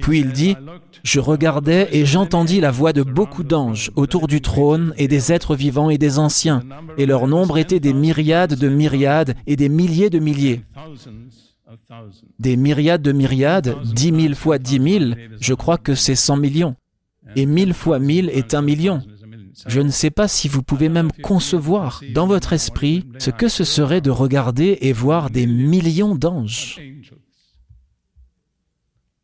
Puis il dit, Je regardais et j'entendis la voix de beaucoup d'anges autour du trône et des êtres vivants et des anciens, et leur nombre était des myriades de myriades et des milliers de milliers. Des myriades de myriades, dix mille fois dix mille, je crois que c'est cent millions. Et mille fois mille est un million. Je ne sais pas si vous pouvez même concevoir dans votre esprit ce que ce serait de regarder et voir des millions d'anges.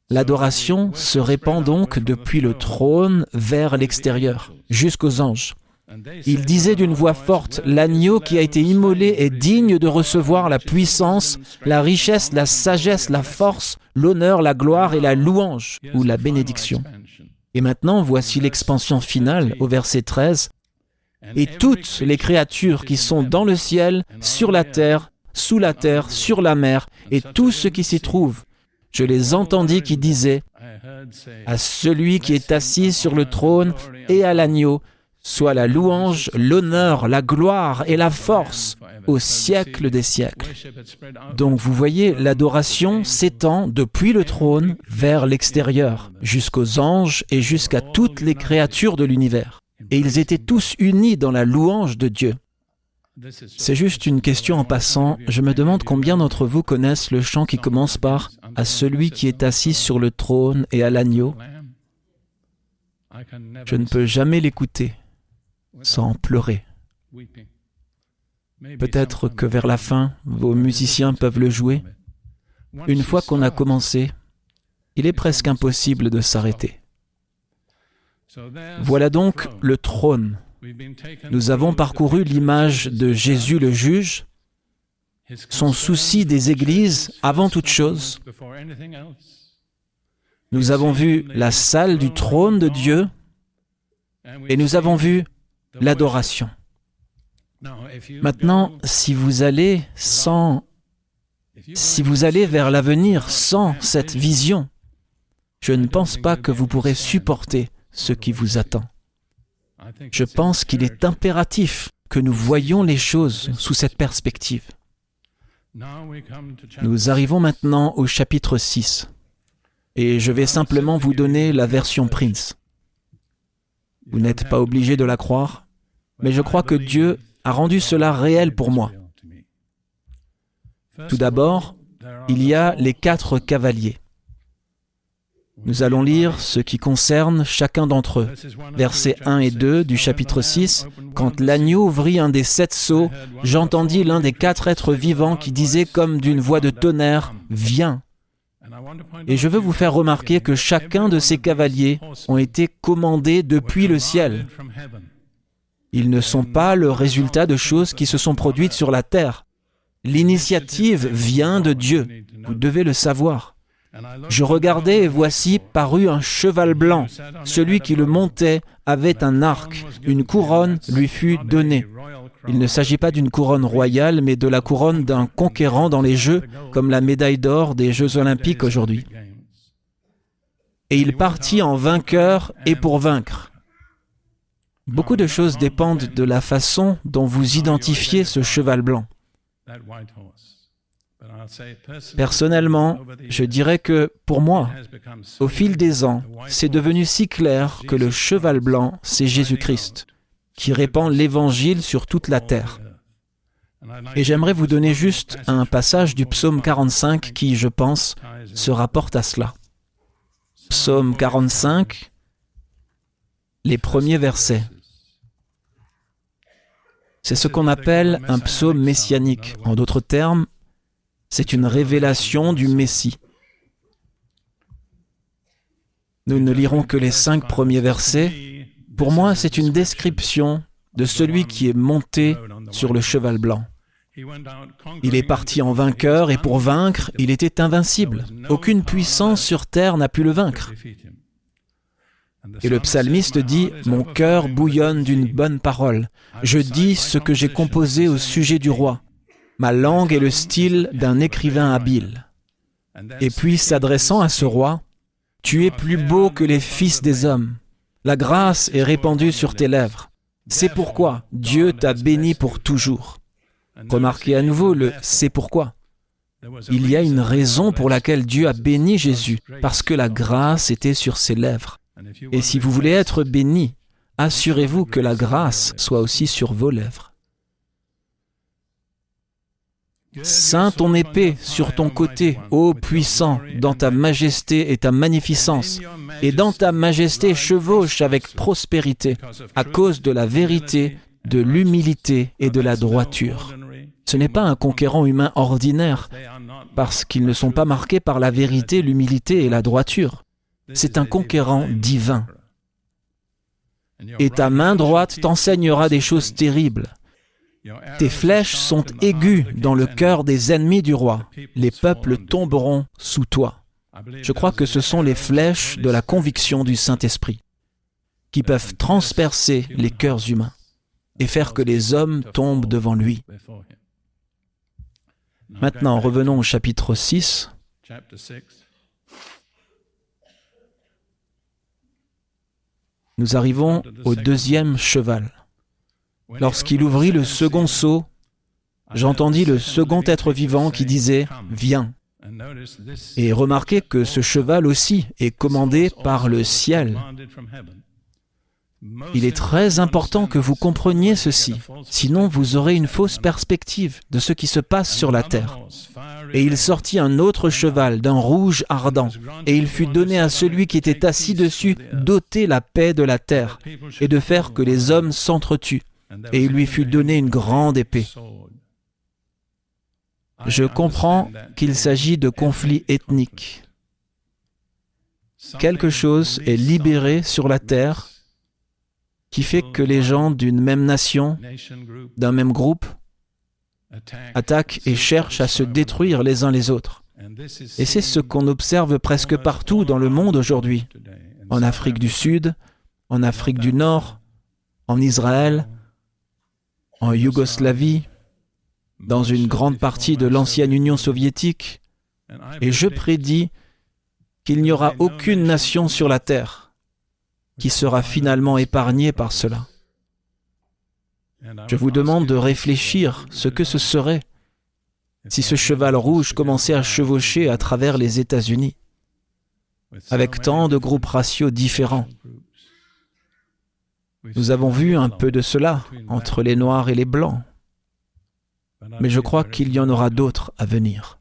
L'adoration se répand donc depuis le trône vers l'extérieur, jusqu'aux anges. Il disait d'une voix forte, L'agneau qui a été immolé est digne de recevoir la puissance, la richesse, la sagesse, la force, l'honneur, la gloire et la louange ou la bénédiction. Et maintenant, voici l'expansion finale au verset 13. Et toutes les créatures qui sont dans le ciel, sur la terre, sous la terre, sur la mer, et tout ce qui s'y trouve, je les entendis qui disaient à celui qui est assis sur le trône et à l'agneau, soit la louange, l'honneur, la gloire et la force au siècle des siècles. Donc vous voyez, l'adoration s'étend depuis le trône vers l'extérieur, jusqu'aux anges et jusqu'à toutes les créatures de l'univers. Et ils étaient tous unis dans la louange de Dieu. C'est juste une question en passant. Je me demande combien d'entre vous connaissent le chant qui commence par À celui qui est assis sur le trône et à l'agneau. Je ne peux jamais l'écouter sans pleurer. Peut-être que vers la fin, vos musiciens peuvent le jouer. Une fois qu'on a commencé, il est presque impossible de s'arrêter. Voilà donc le trône. Nous avons parcouru l'image de Jésus le juge, son souci des églises avant toute chose. Nous avons vu la salle du trône de Dieu et nous avons vu l'adoration. Maintenant, si vous allez sans si vous allez vers l'avenir sans cette vision, je ne pense pas que vous pourrez supporter ce qui vous attend. Je pense qu'il est impératif que nous voyions les choses sous cette perspective. Nous arrivons maintenant au chapitre 6, et je vais simplement vous donner la version Prince. Vous n'êtes pas obligé de la croire, mais je crois que Dieu a rendu cela réel pour moi. Tout d'abord, il y a les quatre cavaliers. Nous allons lire ce qui concerne chacun d'entre eux. Versets 1 et 2 du chapitre 6. Quand l'agneau ouvrit un des sept sceaux, j'entendis l'un des quatre êtres vivants qui disait comme d'une voix de tonnerre, Viens. Et je veux vous faire remarquer que chacun de ces cavaliers ont été commandés depuis le ciel. Ils ne sont pas le résultat de choses qui se sont produites sur la terre. L'initiative vient de Dieu. Vous devez le savoir. Je regardais et voici parut un cheval blanc. Celui qui le montait avait un arc. Une couronne lui fut donnée. Il ne s'agit pas d'une couronne royale, mais de la couronne d'un conquérant dans les Jeux, comme la médaille d'or des Jeux olympiques aujourd'hui. Et il partit en vainqueur et pour vaincre. Beaucoup de choses dépendent de la façon dont vous identifiez ce cheval blanc. Personnellement, je dirais que pour moi, au fil des ans, c'est devenu si clair que le cheval blanc, c'est Jésus-Christ, qui répand l'Évangile sur toute la terre. Et j'aimerais vous donner juste un passage du psaume 45 qui, je pense, se rapporte à cela. Psaume 45, les premiers versets. C'est ce qu'on appelle un psaume messianique. En d'autres termes, c'est une révélation du Messie. Nous ne lirons que les cinq premiers versets. Pour moi, c'est une description de celui qui est monté sur le cheval blanc. Il est parti en vainqueur et pour vaincre, il était invincible. Aucune puissance sur terre n'a pu le vaincre. Et le psalmiste dit, Mon cœur bouillonne d'une bonne parole. Je dis ce que j'ai composé au sujet du roi. Ma langue est le style d'un écrivain habile. Et puis, s'adressant à ce roi, Tu es plus beau que les fils des hommes. La grâce est répandue sur tes lèvres. C'est pourquoi Dieu t'a béni pour toujours. Remarquez à nouveau le c'est pourquoi. Il y a une raison pour laquelle Dieu a béni Jésus, parce que la grâce était sur ses lèvres. Et si vous voulez être béni, assurez-vous que la grâce soit aussi sur vos lèvres. Saint ton épée sur ton côté, ô puissant, dans ta majesté et ta magnificence, et dans ta majesté chevauche avec prospérité, à cause de la vérité, de l'humilité et de la droiture. Ce n'est pas un conquérant humain ordinaire, parce qu'ils ne sont pas marqués par la vérité, l'humilité et la droiture. C'est un conquérant divin. Et ta main droite t'enseignera des choses terribles. Tes flèches sont aiguës dans le cœur des ennemis du roi. Les peuples tomberont sous toi. Je crois que ce sont les flèches de la conviction du Saint-Esprit qui peuvent transpercer les cœurs humains et faire que les hommes tombent devant lui. Maintenant, revenons au chapitre 6. Nous arrivons au deuxième cheval. Lorsqu'il ouvrit le second seau, j'entendis le second être vivant qui disait ⁇ Viens ⁇ Et remarquez que ce cheval aussi est commandé par le ciel. Il est très important que vous compreniez ceci, sinon vous aurez une fausse perspective de ce qui se passe sur la terre. Et il sortit un autre cheval d'un rouge ardent, et il fut donné à celui qui était assis dessus d'ôter la paix de la terre, et de faire que les hommes s'entretuent, et il lui fut donné une grande épée. Je comprends qu'il s'agit de conflits ethniques. Quelque chose est libéré sur la terre qui fait que les gens d'une même nation, d'un même groupe, attaquent et cherchent à se détruire les uns les autres. Et c'est ce qu'on observe presque partout dans le monde aujourd'hui, en Afrique du Sud, en Afrique du Nord, en Israël, en Yougoslavie, dans une grande partie de l'ancienne Union soviétique, et je prédis qu'il n'y aura aucune nation sur la terre qui sera finalement épargnée par cela. Je vous demande de réfléchir ce que ce serait si ce cheval rouge commençait à chevaucher à travers les États-Unis, avec tant de groupes raciaux différents. Nous avons vu un peu de cela entre les Noirs et les Blancs, mais je crois qu'il y en aura d'autres à venir.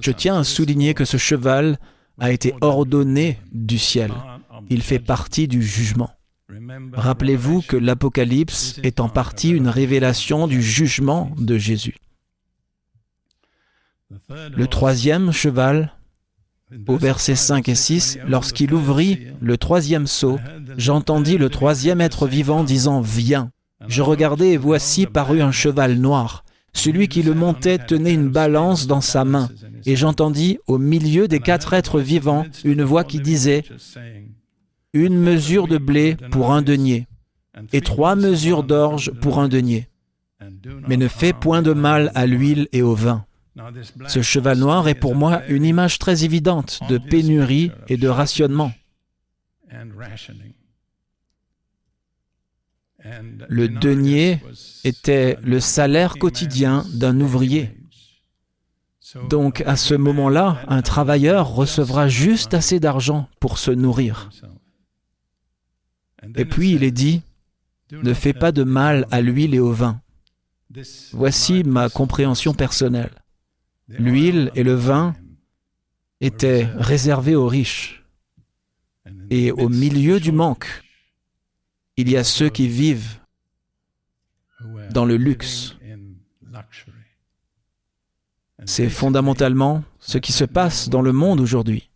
Je tiens à souligner que ce cheval a été ordonné du ciel. Il fait partie du jugement. Rappelez-vous que l'Apocalypse est en partie une révélation du jugement de Jésus. Le troisième cheval, au verset 5 et 6, lorsqu'il ouvrit le troisième seau, j'entendis le troisième être vivant disant Viens. Je regardai et voici parut un cheval noir. Celui qui le montait tenait une balance dans sa main. Et j'entendis au milieu des quatre êtres vivants une voix qui disait une mesure de blé pour un denier, et trois mesures d'orge pour un denier. Mais ne fais point de mal à l'huile et au vin. Ce cheval noir est pour moi une image très évidente de pénurie et de rationnement. Le denier était le salaire quotidien d'un ouvrier. Donc à ce moment-là, un travailleur recevra juste assez d'argent pour se nourrir. Et puis il est dit, ne fais pas de mal à l'huile et au vin. Voici ma compréhension personnelle. L'huile et le vin étaient réservés aux riches. Et au milieu du manque, il y a ceux qui vivent dans le luxe. C'est fondamentalement ce qui se passe dans le monde aujourd'hui.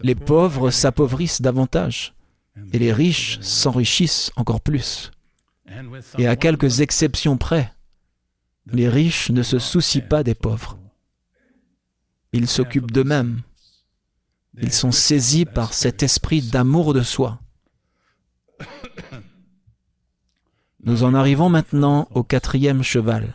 Les pauvres s'appauvrissent davantage et les riches s'enrichissent encore plus. Et à quelques exceptions près, les riches ne se soucient pas des pauvres. Ils s'occupent d'eux-mêmes. Ils sont saisis par cet esprit d'amour de soi. Nous en arrivons maintenant au quatrième cheval.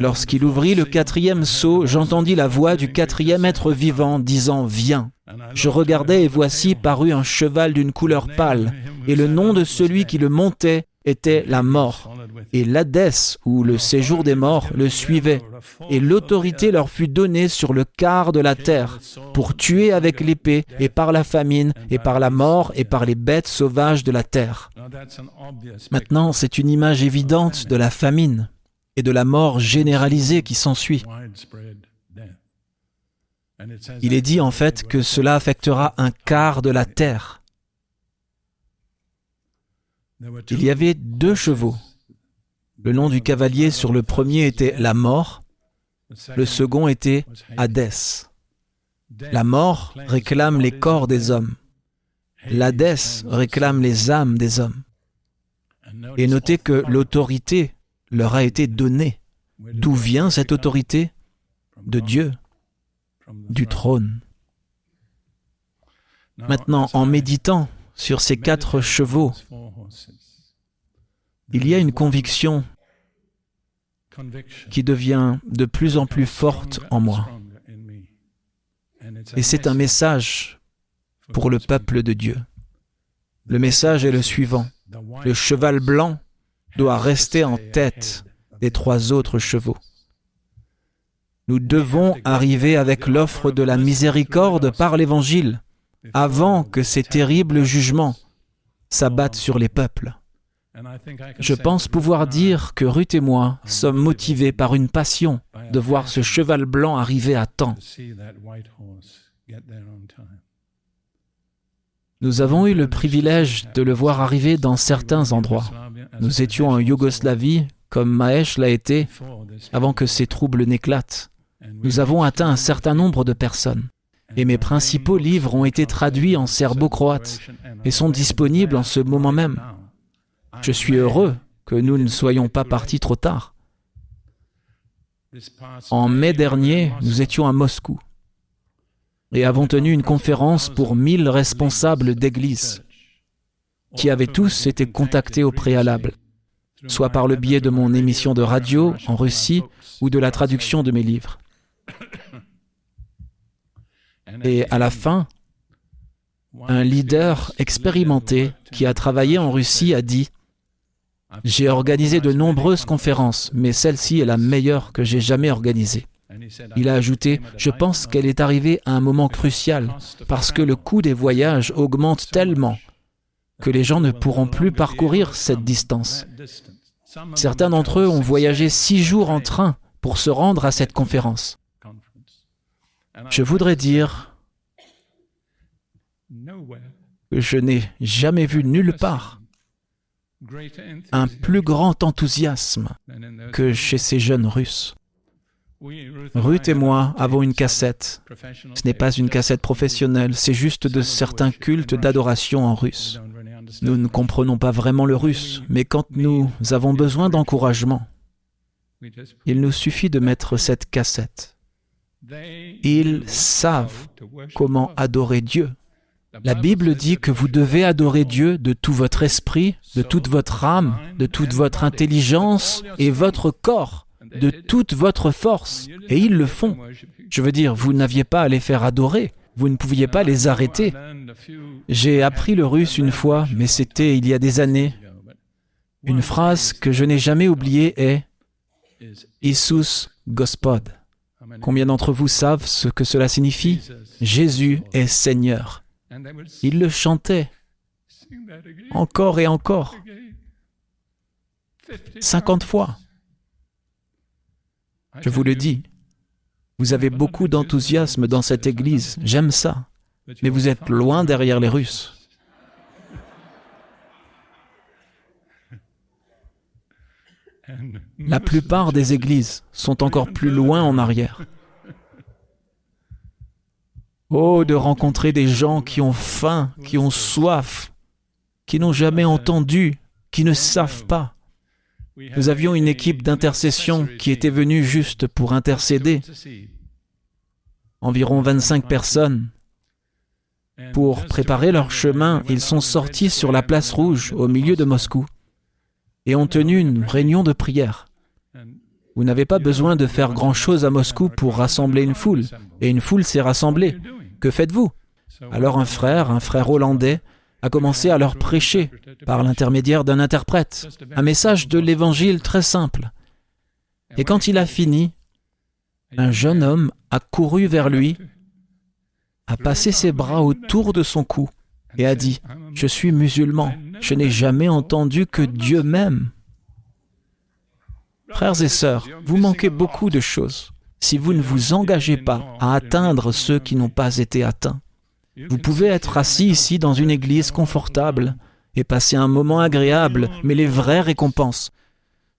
Lorsqu'il ouvrit le quatrième seau, j'entendis la voix du quatrième être vivant disant Viens. Je regardai et voici parut un cheval d'une couleur pâle, et le nom de celui qui le montait était la mort. Et l'Hadès, ou le séjour des morts, le suivait, et l'autorité leur fut donnée sur le quart de la terre, pour tuer avec l'épée, et par la famine, et par la mort, et par les bêtes sauvages de la terre. Maintenant, c'est une image évidente de la famine et de la mort généralisée qui s'ensuit. Il est dit en fait que cela affectera un quart de la terre. Il y avait deux chevaux. Le nom du cavalier sur le premier était la mort, le second était Hadès. La mort réclame les corps des hommes. L'Hadès réclame les âmes des hommes. Et notez que l'autorité leur a été donnée. D'où vient cette autorité De Dieu du trône? Maintenant, en méditant sur ces quatre chevaux, il y a une conviction qui devient de plus en plus forte en moi. Et c'est un message pour le peuple de Dieu. Le message est le suivant. Le cheval blanc doit rester en tête des trois autres chevaux. Nous devons arriver avec l'offre de la miséricorde par l'Évangile avant que ces terribles jugements s'abattent sur les peuples. Je pense pouvoir dire que Ruth et moi sommes motivés par une passion de voir ce cheval blanc arriver à temps. Nous avons eu le privilège de le voir arriver dans certains endroits. Nous étions en Yougoslavie, comme Mahesh l'a été, avant que ces troubles n'éclatent. Nous avons atteint un certain nombre de personnes. Et mes principaux livres ont été traduits en serbo-croate et sont disponibles en ce moment même. Je suis heureux que nous ne soyons pas partis trop tard. En mai dernier, nous étions à Moscou et avons tenu une conférence pour mille responsables d'église qui avaient tous été contactés au préalable, soit par le biais de mon émission de radio en Russie ou de la traduction de mes livres. Et à la fin, un leader expérimenté qui a travaillé en Russie a dit J'ai organisé de nombreuses conférences, mais celle-ci est la meilleure que j'ai jamais organisée. Il a ajouté, je pense qu'elle est arrivée à un moment crucial parce que le coût des voyages augmente tellement que les gens ne pourront plus parcourir cette distance. Certains d'entre eux ont voyagé six jours en train pour se rendre à cette conférence. Je voudrais dire que je n'ai jamais vu nulle part un plus grand enthousiasme que chez ces jeunes Russes. Ruth et moi avons une cassette. Ce n'est pas une cassette professionnelle, c'est juste de certains cultes d'adoration en russe. Nous ne comprenons pas vraiment le russe, mais quand nous avons besoin d'encouragement, il nous suffit de mettre cette cassette. Ils savent comment adorer Dieu. La Bible dit que vous devez adorer Dieu de tout votre esprit, de toute votre âme, de toute votre intelligence et votre corps de toute votre force. Et ils le font. Je veux dire, vous n'aviez pas à les faire adorer. Vous ne pouviez pas les arrêter. J'ai appris le russe une fois, mais c'était il y a des années. Une phrase que je n'ai jamais oubliée est Isus Gospod. Combien d'entre vous savent ce que cela signifie? Jésus est Seigneur. Ils le chantaient encore et encore, cinquante fois. Je vous le dis, vous avez beaucoup d'enthousiasme dans cette Église, j'aime ça, mais vous êtes loin derrière les Russes. La plupart des églises sont encore plus loin en arrière. Oh, de rencontrer des gens qui ont faim, qui ont soif, qui n'ont jamais entendu, qui ne savent pas. Nous avions une équipe d'intercession qui était venue juste pour intercéder. Environ 25 personnes. Pour préparer leur chemin, ils sont sortis sur la place rouge au milieu de Moscou et ont tenu une réunion de prière. Vous n'avez pas besoin de faire grand-chose à Moscou pour rassembler une foule, et une foule s'est rassemblée. Que faites-vous? Alors un frère, un frère hollandais, a commencé à leur prêcher par l'intermédiaire d'un interprète, un message de l'Évangile très simple. Et quand il a fini, un jeune homme a couru vers lui, a passé ses bras autour de son cou et a dit, Je suis musulman, je n'ai jamais entendu que Dieu m'aime. Frères et sœurs, vous manquez beaucoup de choses si vous ne vous engagez pas à atteindre ceux qui n'ont pas été atteints. Vous pouvez être assis ici dans une église confortable et passer un moment agréable, mais les vraies récompenses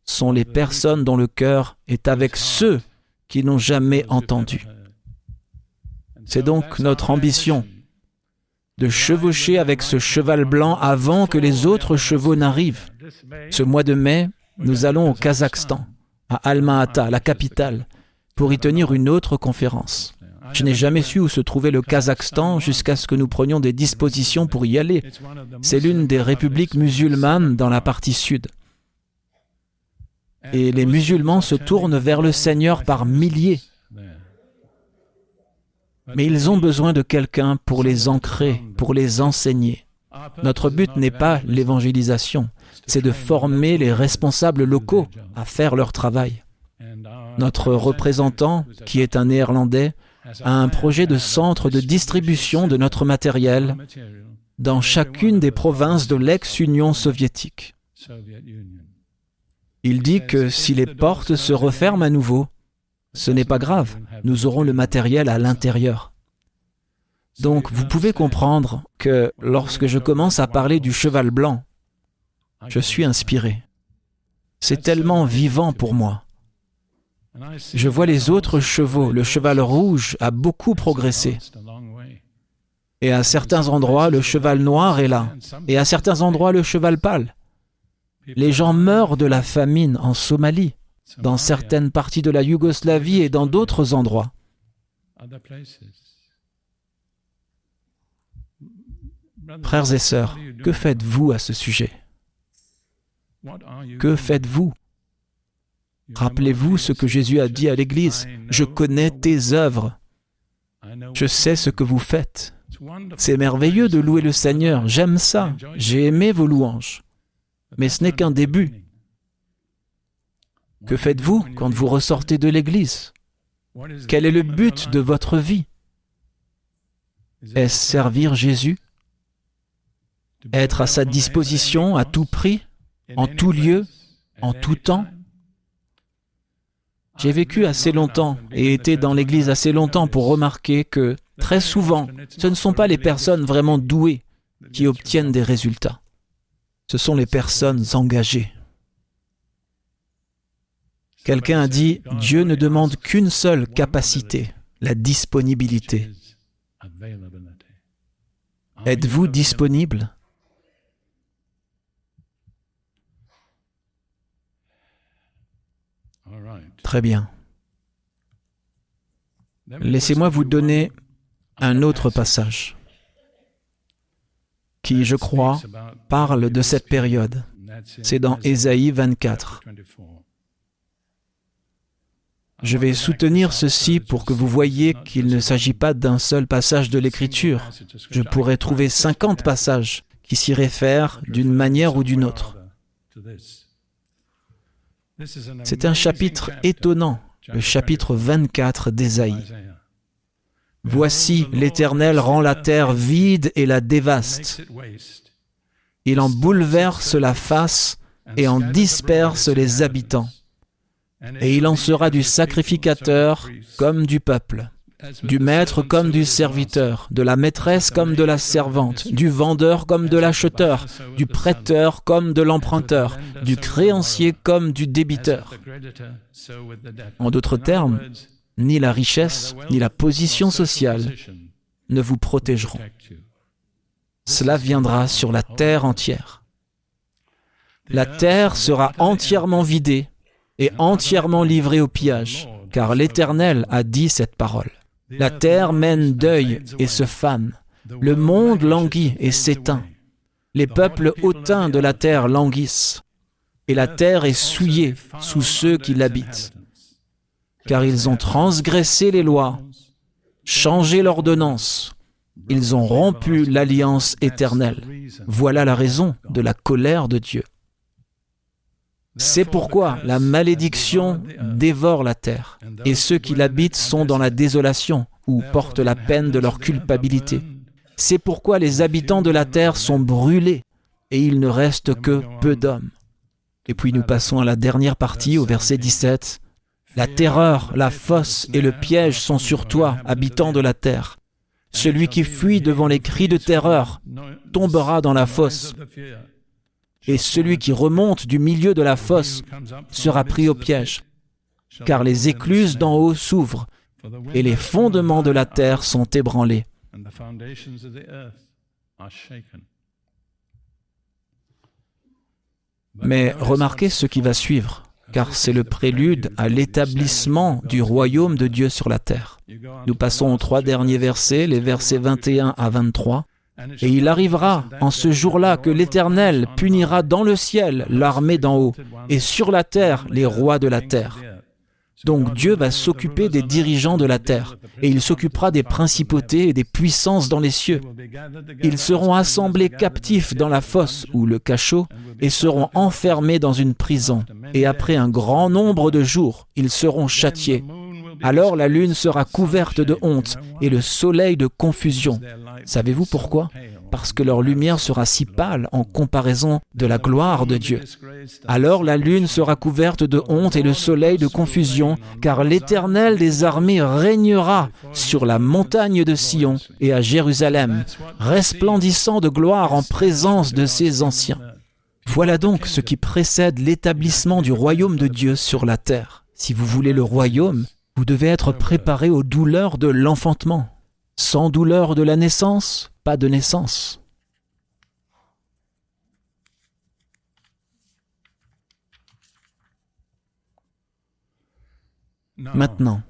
sont les personnes dont le cœur est avec ceux qui n'ont jamais entendu. C'est donc notre ambition de chevaucher avec ce cheval blanc avant que les autres chevaux n'arrivent. Ce mois de mai, nous allons au Kazakhstan, à Alma-Ata, la capitale, pour y tenir une autre conférence. Je n'ai jamais su où se trouvait le Kazakhstan jusqu'à ce que nous prenions des dispositions pour y aller. C'est l'une des républiques musulmanes dans la partie sud. Et les musulmans se tournent vers le Seigneur par milliers. Mais ils ont besoin de quelqu'un pour les ancrer, pour les enseigner. Notre but n'est pas l'évangélisation, c'est de former les responsables locaux à faire leur travail. Notre représentant, qui est un néerlandais, a un projet de centre de distribution de notre matériel dans chacune des provinces de l'ex-Union soviétique. Il dit que si les portes se referment à nouveau, ce n'est pas grave, nous aurons le matériel à l'intérieur. Donc vous pouvez comprendre que lorsque je commence à parler du cheval blanc, je suis inspiré. C'est tellement vivant pour moi. Je vois les autres chevaux. Le cheval rouge a beaucoup progressé. Et à certains endroits, le cheval noir est là. Et à certains endroits, le cheval pâle. Les gens meurent de la famine en Somalie, dans certaines parties de la Yougoslavie et dans d'autres endroits. Frères et sœurs, que faites-vous à ce sujet? Que faites-vous? Rappelez-vous ce que Jésus a dit à l'Église. Je connais tes œuvres. Je sais ce que vous faites. C'est merveilleux de louer le Seigneur. J'aime ça. J'ai aimé vos louanges. Mais ce n'est qu'un début. Que faites-vous quand vous ressortez de l'Église? Quel est le but de votre vie? Est-ce servir Jésus? Être à sa disposition à tout prix, en tout lieu, en tout temps? J'ai vécu assez longtemps et été dans l'Église assez longtemps pour remarquer que, très souvent, ce ne sont pas les personnes vraiment douées qui obtiennent des résultats. Ce sont les personnes engagées. Quelqu'un a dit, Dieu ne demande qu'une seule capacité, la disponibilité. Êtes-vous disponible? Très bien. Laissez-moi vous donner un autre passage qui, je crois, parle de cette période. C'est dans Ésaïe 24. Je vais soutenir ceci pour que vous voyez qu'il ne s'agit pas d'un seul passage de l'Écriture. Je pourrais trouver 50 passages qui s'y réfèrent d'une manière ou d'une autre. C'est un chapitre étonnant, le chapitre 24 d'Ésaïe. Voici, l'Éternel rend la terre vide et la dévaste. Il en bouleverse la face et en disperse les habitants. Et il en sera du sacrificateur comme du peuple du maître comme du serviteur, de la maîtresse comme de la servante, du vendeur comme de l'acheteur, du prêteur comme de l'emprunteur, du créancier comme du débiteur. En d'autres termes, ni la richesse, ni la position sociale ne vous protégeront. Cela viendra sur la terre entière. La terre sera entièrement vidée et entièrement livrée au pillage, car l'Éternel a dit cette parole. La terre mène deuil et se fane. Le monde languit et s'éteint. Les peuples hautains de la terre languissent. Et la terre est souillée sous ceux qui l'habitent. Car ils ont transgressé les lois, changé l'ordonnance. Ils ont rompu l'alliance éternelle. Voilà la raison de la colère de Dieu. C'est pourquoi la malédiction dévore la terre, et ceux qui l'habitent sont dans la désolation, ou portent la peine de leur culpabilité. C'est pourquoi les habitants de la terre sont brûlés, et il ne reste que peu d'hommes. Et puis nous passons à la dernière partie, au verset 17. La terreur, la fosse et le piège sont sur toi, habitant de la terre. Celui qui fuit devant les cris de terreur tombera dans la fosse et celui qui remonte du milieu de la fosse sera pris au piège, car les écluses d'en haut s'ouvrent et les fondements de la terre sont ébranlés. Mais remarquez ce qui va suivre, car c'est le prélude à l'établissement du royaume de Dieu sur la terre. Nous passons aux trois derniers versets, les versets 21 à 23. Et il arrivera en ce jour-là que l'Éternel punira dans le ciel l'armée d'en haut, et sur la terre les rois de la terre. Donc Dieu va s'occuper des dirigeants de la terre, et il s'occupera des principautés et des puissances dans les cieux. Ils seront assemblés captifs dans la fosse ou le cachot, et seront enfermés dans une prison, et après un grand nombre de jours, ils seront châtiés. Alors la lune sera couverte de honte, et le soleil de confusion. Savez-vous pourquoi? Parce que leur lumière sera si pâle en comparaison de la gloire de Dieu. Alors la lune sera couverte de honte et le soleil de confusion, car l'Éternel des armées régnera sur la montagne de Sion et à Jérusalem, resplendissant de gloire en présence de ses anciens. Voilà donc ce qui précède l'établissement du royaume de Dieu sur la terre. Si vous voulez le royaume, vous devez être préparé aux douleurs de l'enfantement. Sans douleur de la naissance, pas de naissance. Maintenant,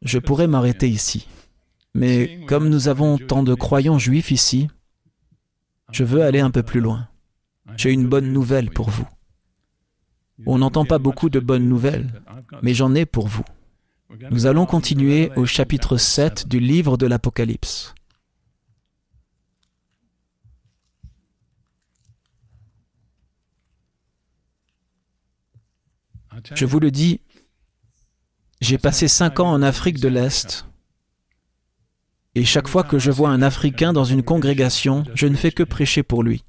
je pourrais m'arrêter ici. Mais comme nous avons tant de croyants juifs ici, je veux aller un peu plus loin. J'ai une bonne nouvelle pour vous. On n'entend pas beaucoup de bonnes nouvelles, mais j'en ai pour vous. Nous allons continuer au chapitre 7 du livre de l'Apocalypse. Je vous le dis, j'ai passé cinq ans en Afrique de l'Est et chaque fois que je vois un Africain dans une congrégation, je ne fais que prêcher pour lui.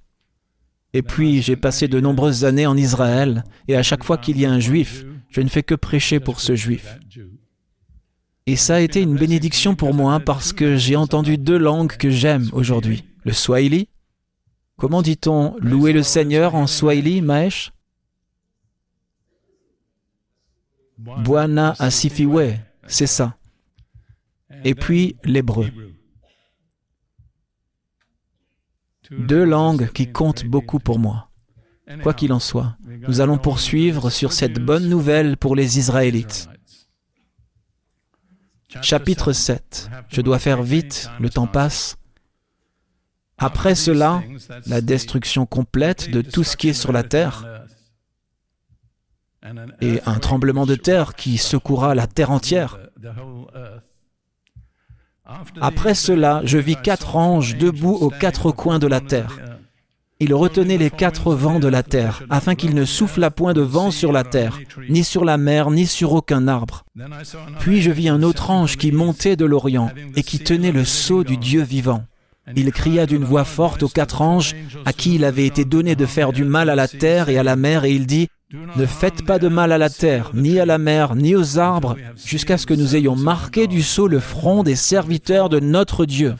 Et puis j'ai passé de nombreuses années en Israël et à chaque fois qu'il y a un juif, je ne fais que prêcher pour ce juif. Et ça a été une bénédiction pour moi parce que j'ai entendu deux langues que j'aime aujourd'hui. Le Swahili. Comment dit-on louer le Seigneur en Swahili, Maesh Bwana Asifiwe, c'est ça. Et puis l'hébreu. Deux langues qui comptent beaucoup pour moi. Quoi qu'il en soit, nous allons poursuivre sur cette bonne nouvelle pour les Israélites. Chapitre 7. Je dois faire vite, le temps passe. Après cela, la destruction complète de tout ce qui est sur la terre et un tremblement de terre qui secoura la terre entière. Après cela, je vis quatre anges debout aux quatre coins de la terre. Il retenait les quatre vents de la terre, afin qu'il ne soufflât point de vent sur la terre, ni sur la mer, ni sur aucun arbre. Puis je vis un autre ange qui montait de l'Orient et qui tenait le sceau du Dieu vivant. Il cria d'une voix forte aux quatre anges à qui il avait été donné de faire du mal à la terre et à la mer, et il dit, Ne faites pas de mal à la terre, ni à la mer, ni aux arbres, jusqu'à ce que nous ayons marqué du sceau le front des serviteurs de notre Dieu.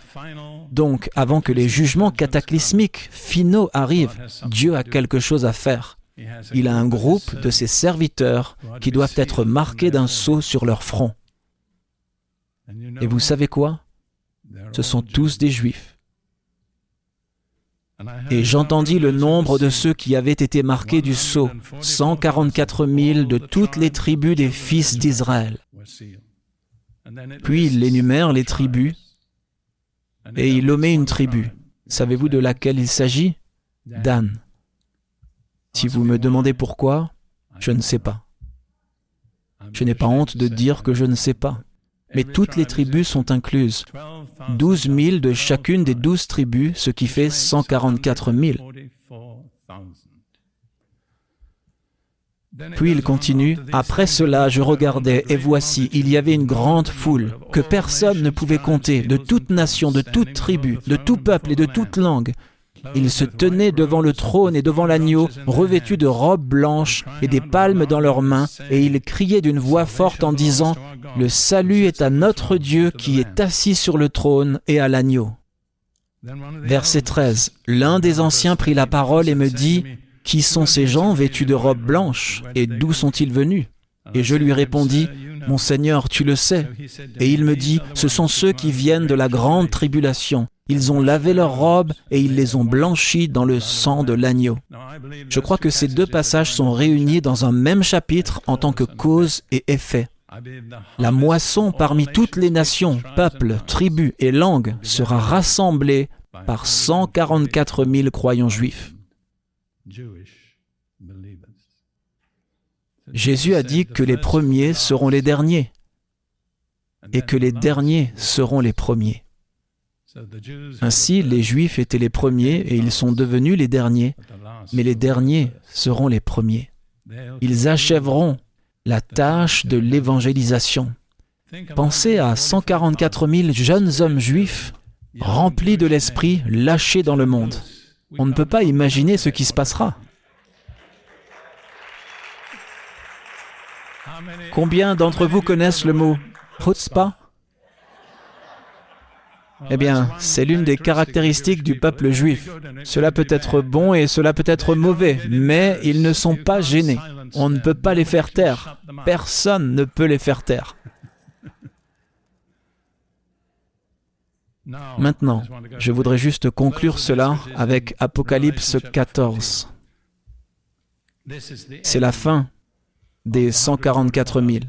Donc, avant que les jugements cataclysmiques finaux arrivent, Dieu a quelque chose à faire. Il a un groupe de ses serviteurs qui doivent être marqués d'un sceau sur leur front. Et vous savez quoi? Ce sont tous des juifs. Et j'entendis le nombre de ceux qui avaient été marqués du sceau, 144 000 de toutes les tribus des fils d'Israël. Puis il énumère les tribus et il omet une tribu. Savez-vous de laquelle il s'agit? Dan. Si vous me demandez pourquoi, je ne sais pas. Je n'ai pas honte de dire que je ne sais pas. Mais toutes les tribus sont incluses. 12 000 de chacune des douze tribus, ce qui fait 144 000. Puis il continue, Après cela, je regardais, et voici, il y avait une grande foule, que personne ne pouvait compter, de toute nation, de toute tribu, de tout peuple et de toute langue. Ils se tenaient devant le trône et devant l'agneau, revêtus de robes blanches et des palmes dans leurs mains, et ils criaient d'une voix forte en disant, Le salut est à notre Dieu qui est assis sur le trône et à l'agneau. Verset 13. L'un des anciens prit la parole et me dit, qui sont ces gens vêtus de robes blanches et d'où sont-ils venus? Et je lui répondis, Mon Seigneur, tu le sais. Et il me dit, Ce sont ceux qui viennent de la grande tribulation. Ils ont lavé leurs robes et ils les ont blanchies dans le sang de l'agneau. Je crois que ces deux passages sont réunis dans un même chapitre en tant que cause et effet. La moisson parmi toutes les nations, peuples, tribus et langues sera rassemblée par 144 000 croyants juifs. Jésus a dit que les premiers seront les derniers et que les derniers seront les premiers. Ainsi, les Juifs étaient les premiers et ils sont devenus les derniers, mais les derniers seront les premiers. Ils achèveront la tâche de l'évangélisation. Pensez à 144 000 jeunes hommes juifs remplis de l'esprit, lâchés dans le monde. On ne peut pas imaginer ce qui se passera. Combien d'entre vous connaissent le mot chutzpah? Eh bien, c'est l'une des caractéristiques du peuple juif. Cela peut être bon et cela peut être mauvais, mais ils ne sont pas gênés. On ne peut pas les faire taire. Personne ne peut les faire taire. Maintenant, je voudrais juste conclure cela avec Apocalypse 14. C'est la fin des 144 000.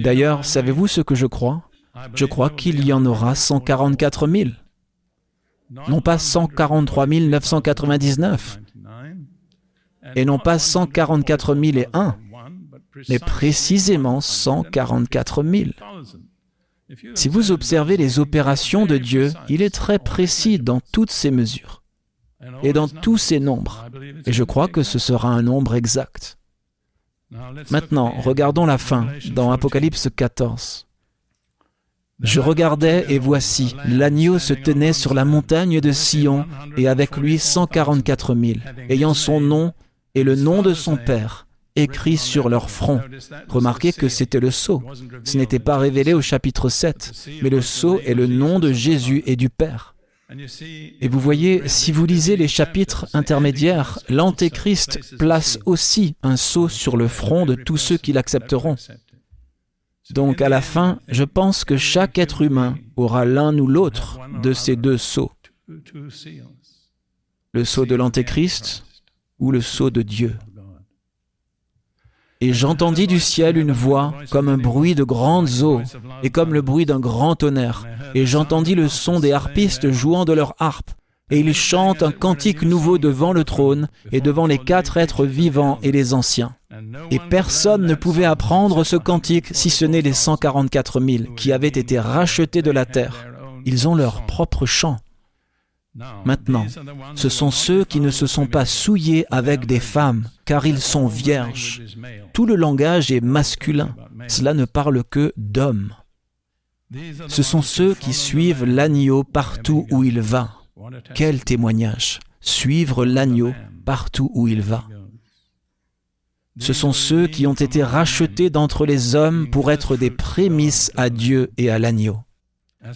D'ailleurs, savez-vous ce que je crois? Je crois qu'il y en aura 144 000. Non pas 143 999, et non pas 144 001, mais précisément 144 000. Si vous observez les opérations de Dieu, il est très précis dans toutes ses mesures et dans tous ses nombres. Et je crois que ce sera un nombre exact. Maintenant, regardons la fin dans Apocalypse 14. Je regardais et voici, l'agneau se tenait sur la montagne de Sion et avec lui 144 000, ayant son nom et le nom de son Père écrit sur leur front. Remarquez que c'était le sceau. Ce n'était pas révélé au chapitre 7, mais le sceau est le nom de Jésus et du Père. Et vous voyez, si vous lisez les chapitres intermédiaires, l'Antéchrist place aussi un sceau sur le front de tous ceux qui l'accepteront. Donc à la fin, je pense que chaque être humain aura l'un ou l'autre de ces deux sceaux. Le sceau de l'Antéchrist ou le sceau de Dieu. Et j'entendis du ciel une voix comme un bruit de grandes eaux et comme le bruit d'un grand tonnerre. Et j'entendis le son des harpistes jouant de leur harpe. Et ils chantent un cantique nouveau devant le trône et devant les quatre êtres vivants et les anciens. Et personne ne pouvait apprendre ce cantique si ce n'est les 144 000 qui avaient été rachetés de la terre. Ils ont leur propre chant. Maintenant, ce sont ceux qui ne se sont pas souillés avec des femmes, car ils sont vierges. Tout le langage est masculin. Cela ne parle que d'hommes. Ce sont ceux qui suivent l'agneau partout où il va. Quel témoignage Suivre l'agneau partout où il va. Ce sont ceux qui ont été rachetés d'entre les hommes pour être des prémices à Dieu et à l'agneau.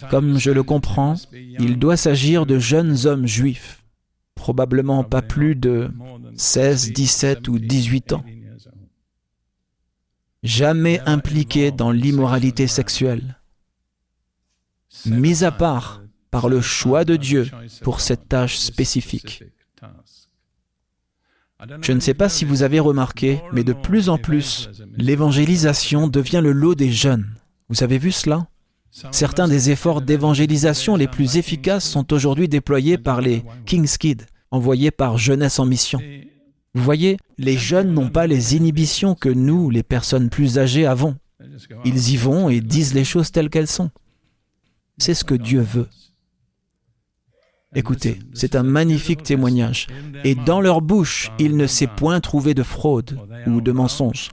Comme je le comprends, il doit s'agir de jeunes hommes juifs, probablement pas plus de 16, 17 ou 18 ans, jamais impliqués dans l'immoralité sexuelle, mis à part par le choix de Dieu pour cette tâche spécifique. Je ne sais pas si vous avez remarqué, mais de plus en plus, l'évangélisation devient le lot des jeunes. Vous avez vu cela? Certains des efforts d'évangélisation les plus efficaces sont aujourd'hui déployés par les King's Kids, envoyés par Jeunesse en Mission. Vous voyez, les jeunes n'ont pas les inhibitions que nous, les personnes plus âgées, avons. Ils y vont et disent les choses telles qu'elles sont. C'est ce que Dieu veut. Écoutez, c'est un magnifique témoignage. Et dans leur bouche, il ne s'est point trouvé de fraude ou de mensonge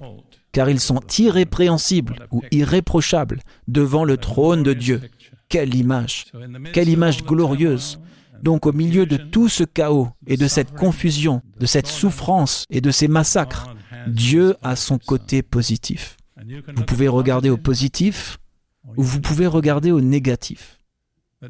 car ils sont irrépréhensibles ou irréprochables devant le trône de Dieu. Quelle image Quelle image glorieuse donc au milieu de tout ce chaos et de cette confusion, de cette souffrance et de ces massacres, Dieu a son côté positif. Vous pouvez regarder au positif ou vous pouvez regarder au négatif.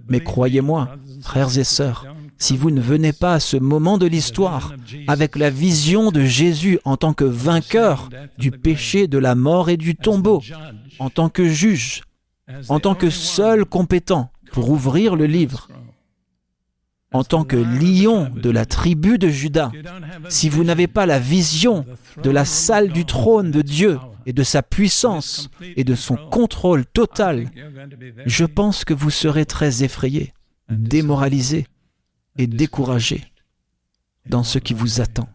Mais croyez-moi, frères et sœurs, si vous ne venez pas à ce moment de l'histoire avec la vision de Jésus en tant que vainqueur du péché, de la mort et du tombeau, en tant que juge, en tant que seul compétent pour ouvrir le livre, en tant que lion de la tribu de Judas, si vous n'avez pas la vision de la salle du trône de Dieu et de sa puissance et de son contrôle total, je pense que vous serez très effrayé, démoralisé et découragé dans ce qui vous attend.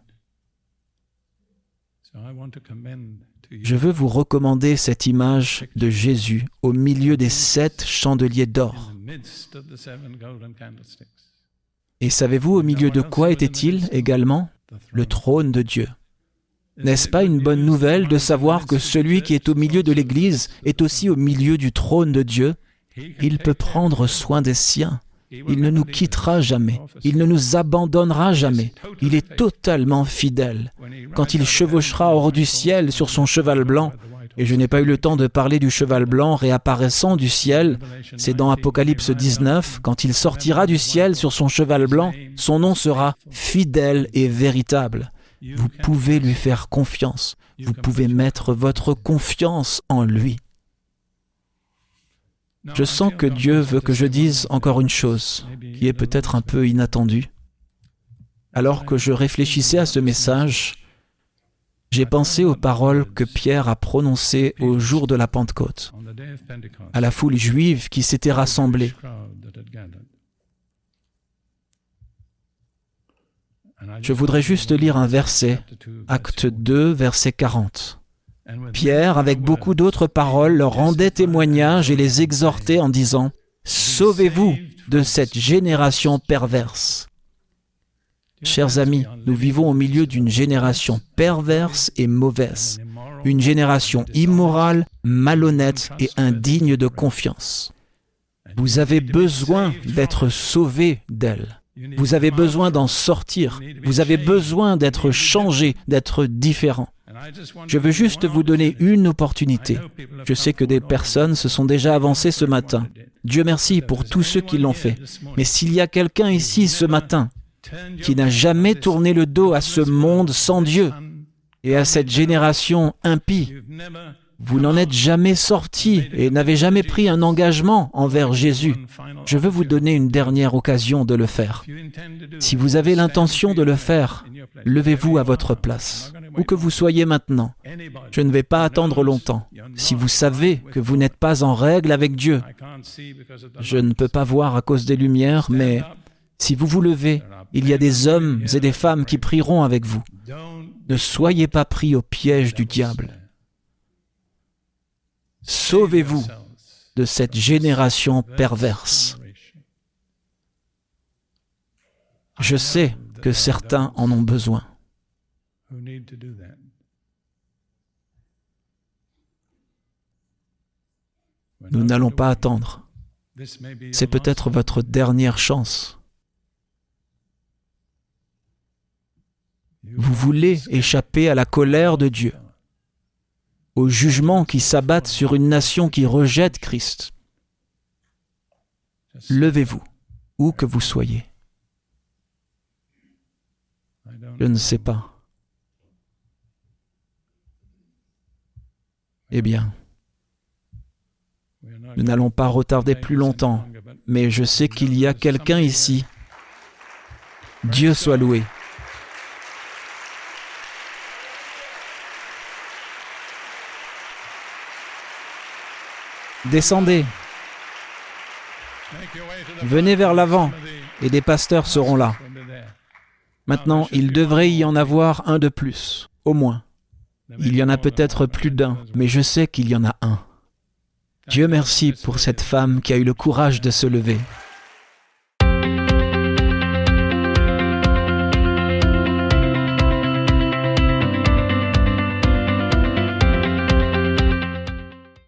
Je veux vous recommander cette image de Jésus au milieu des sept chandeliers d'or. Et savez-vous au milieu de quoi était-il également? Le trône de Dieu. N'est-ce pas une bonne nouvelle de savoir que celui qui est au milieu de l'Église est aussi au milieu du trône de Dieu? Il peut prendre soin des siens. Il ne nous quittera jamais. Il ne nous abandonnera jamais. Il est totalement fidèle. Quand il chevauchera hors du ciel sur son cheval blanc, et je n'ai pas eu le temps de parler du cheval blanc réapparaissant du ciel, c'est dans Apocalypse 19, quand il sortira du ciel sur son cheval blanc, son nom sera fidèle et véritable. Vous pouvez lui faire confiance. Vous pouvez mettre votre confiance en lui. Je sens que Dieu veut que je dise encore une chose, qui est peut-être un peu inattendue. Alors que je réfléchissais à ce message, j'ai pensé aux paroles que Pierre a prononcées au jour de la Pentecôte, à la foule juive qui s'était rassemblée. Je voudrais juste lire un verset, acte 2, verset 40. Pierre, avec beaucoup d'autres paroles, leur rendait témoignage et les exhortait en disant, Sauvez-vous de cette génération perverse. Chers amis, nous vivons au milieu d'une génération perverse et mauvaise, une génération immorale, malhonnête et indigne de confiance. Vous avez besoin d'être sauvé d'elle. Vous avez besoin d'en sortir. Vous avez besoin d'être changé, d'être différent. Je veux juste vous donner une opportunité. Je sais que des personnes se sont déjà avancées ce matin. Dieu merci pour tous ceux qui l'ont fait. Mais s'il y a quelqu'un ici ce matin qui n'a jamais tourné le dos à ce monde sans Dieu et à cette génération impie, vous n'en êtes jamais sorti et n'avez jamais pris un engagement envers Jésus. Je veux vous donner une dernière occasion de le faire. Si vous avez l'intention de le faire, levez-vous à votre place, où que vous soyez maintenant. Je ne vais pas attendre longtemps. Si vous savez que vous n'êtes pas en règle avec Dieu, je ne peux pas voir à cause des lumières, mais si vous vous levez, il y a des hommes et des femmes qui prieront avec vous. Ne soyez pas pris au piège du diable. Sauvez-vous de cette génération perverse. Je sais que certains en ont besoin. Nous n'allons pas attendre. C'est peut-être votre dernière chance. Vous voulez échapper à la colère de Dieu au jugement qui s'abattent sur une nation qui rejette Christ. Levez-vous, où que vous soyez. Je ne sais pas. Eh bien, nous n'allons pas retarder plus longtemps, mais je sais qu'il y a quelqu'un ici. Dieu soit loué. Descendez. Venez vers l'avant et des pasteurs seront là. Maintenant, il devrait y en avoir un de plus, au moins. Il y en a peut-être plus d'un, mais je sais qu'il y en a un. Dieu merci pour cette femme qui a eu le courage de se lever.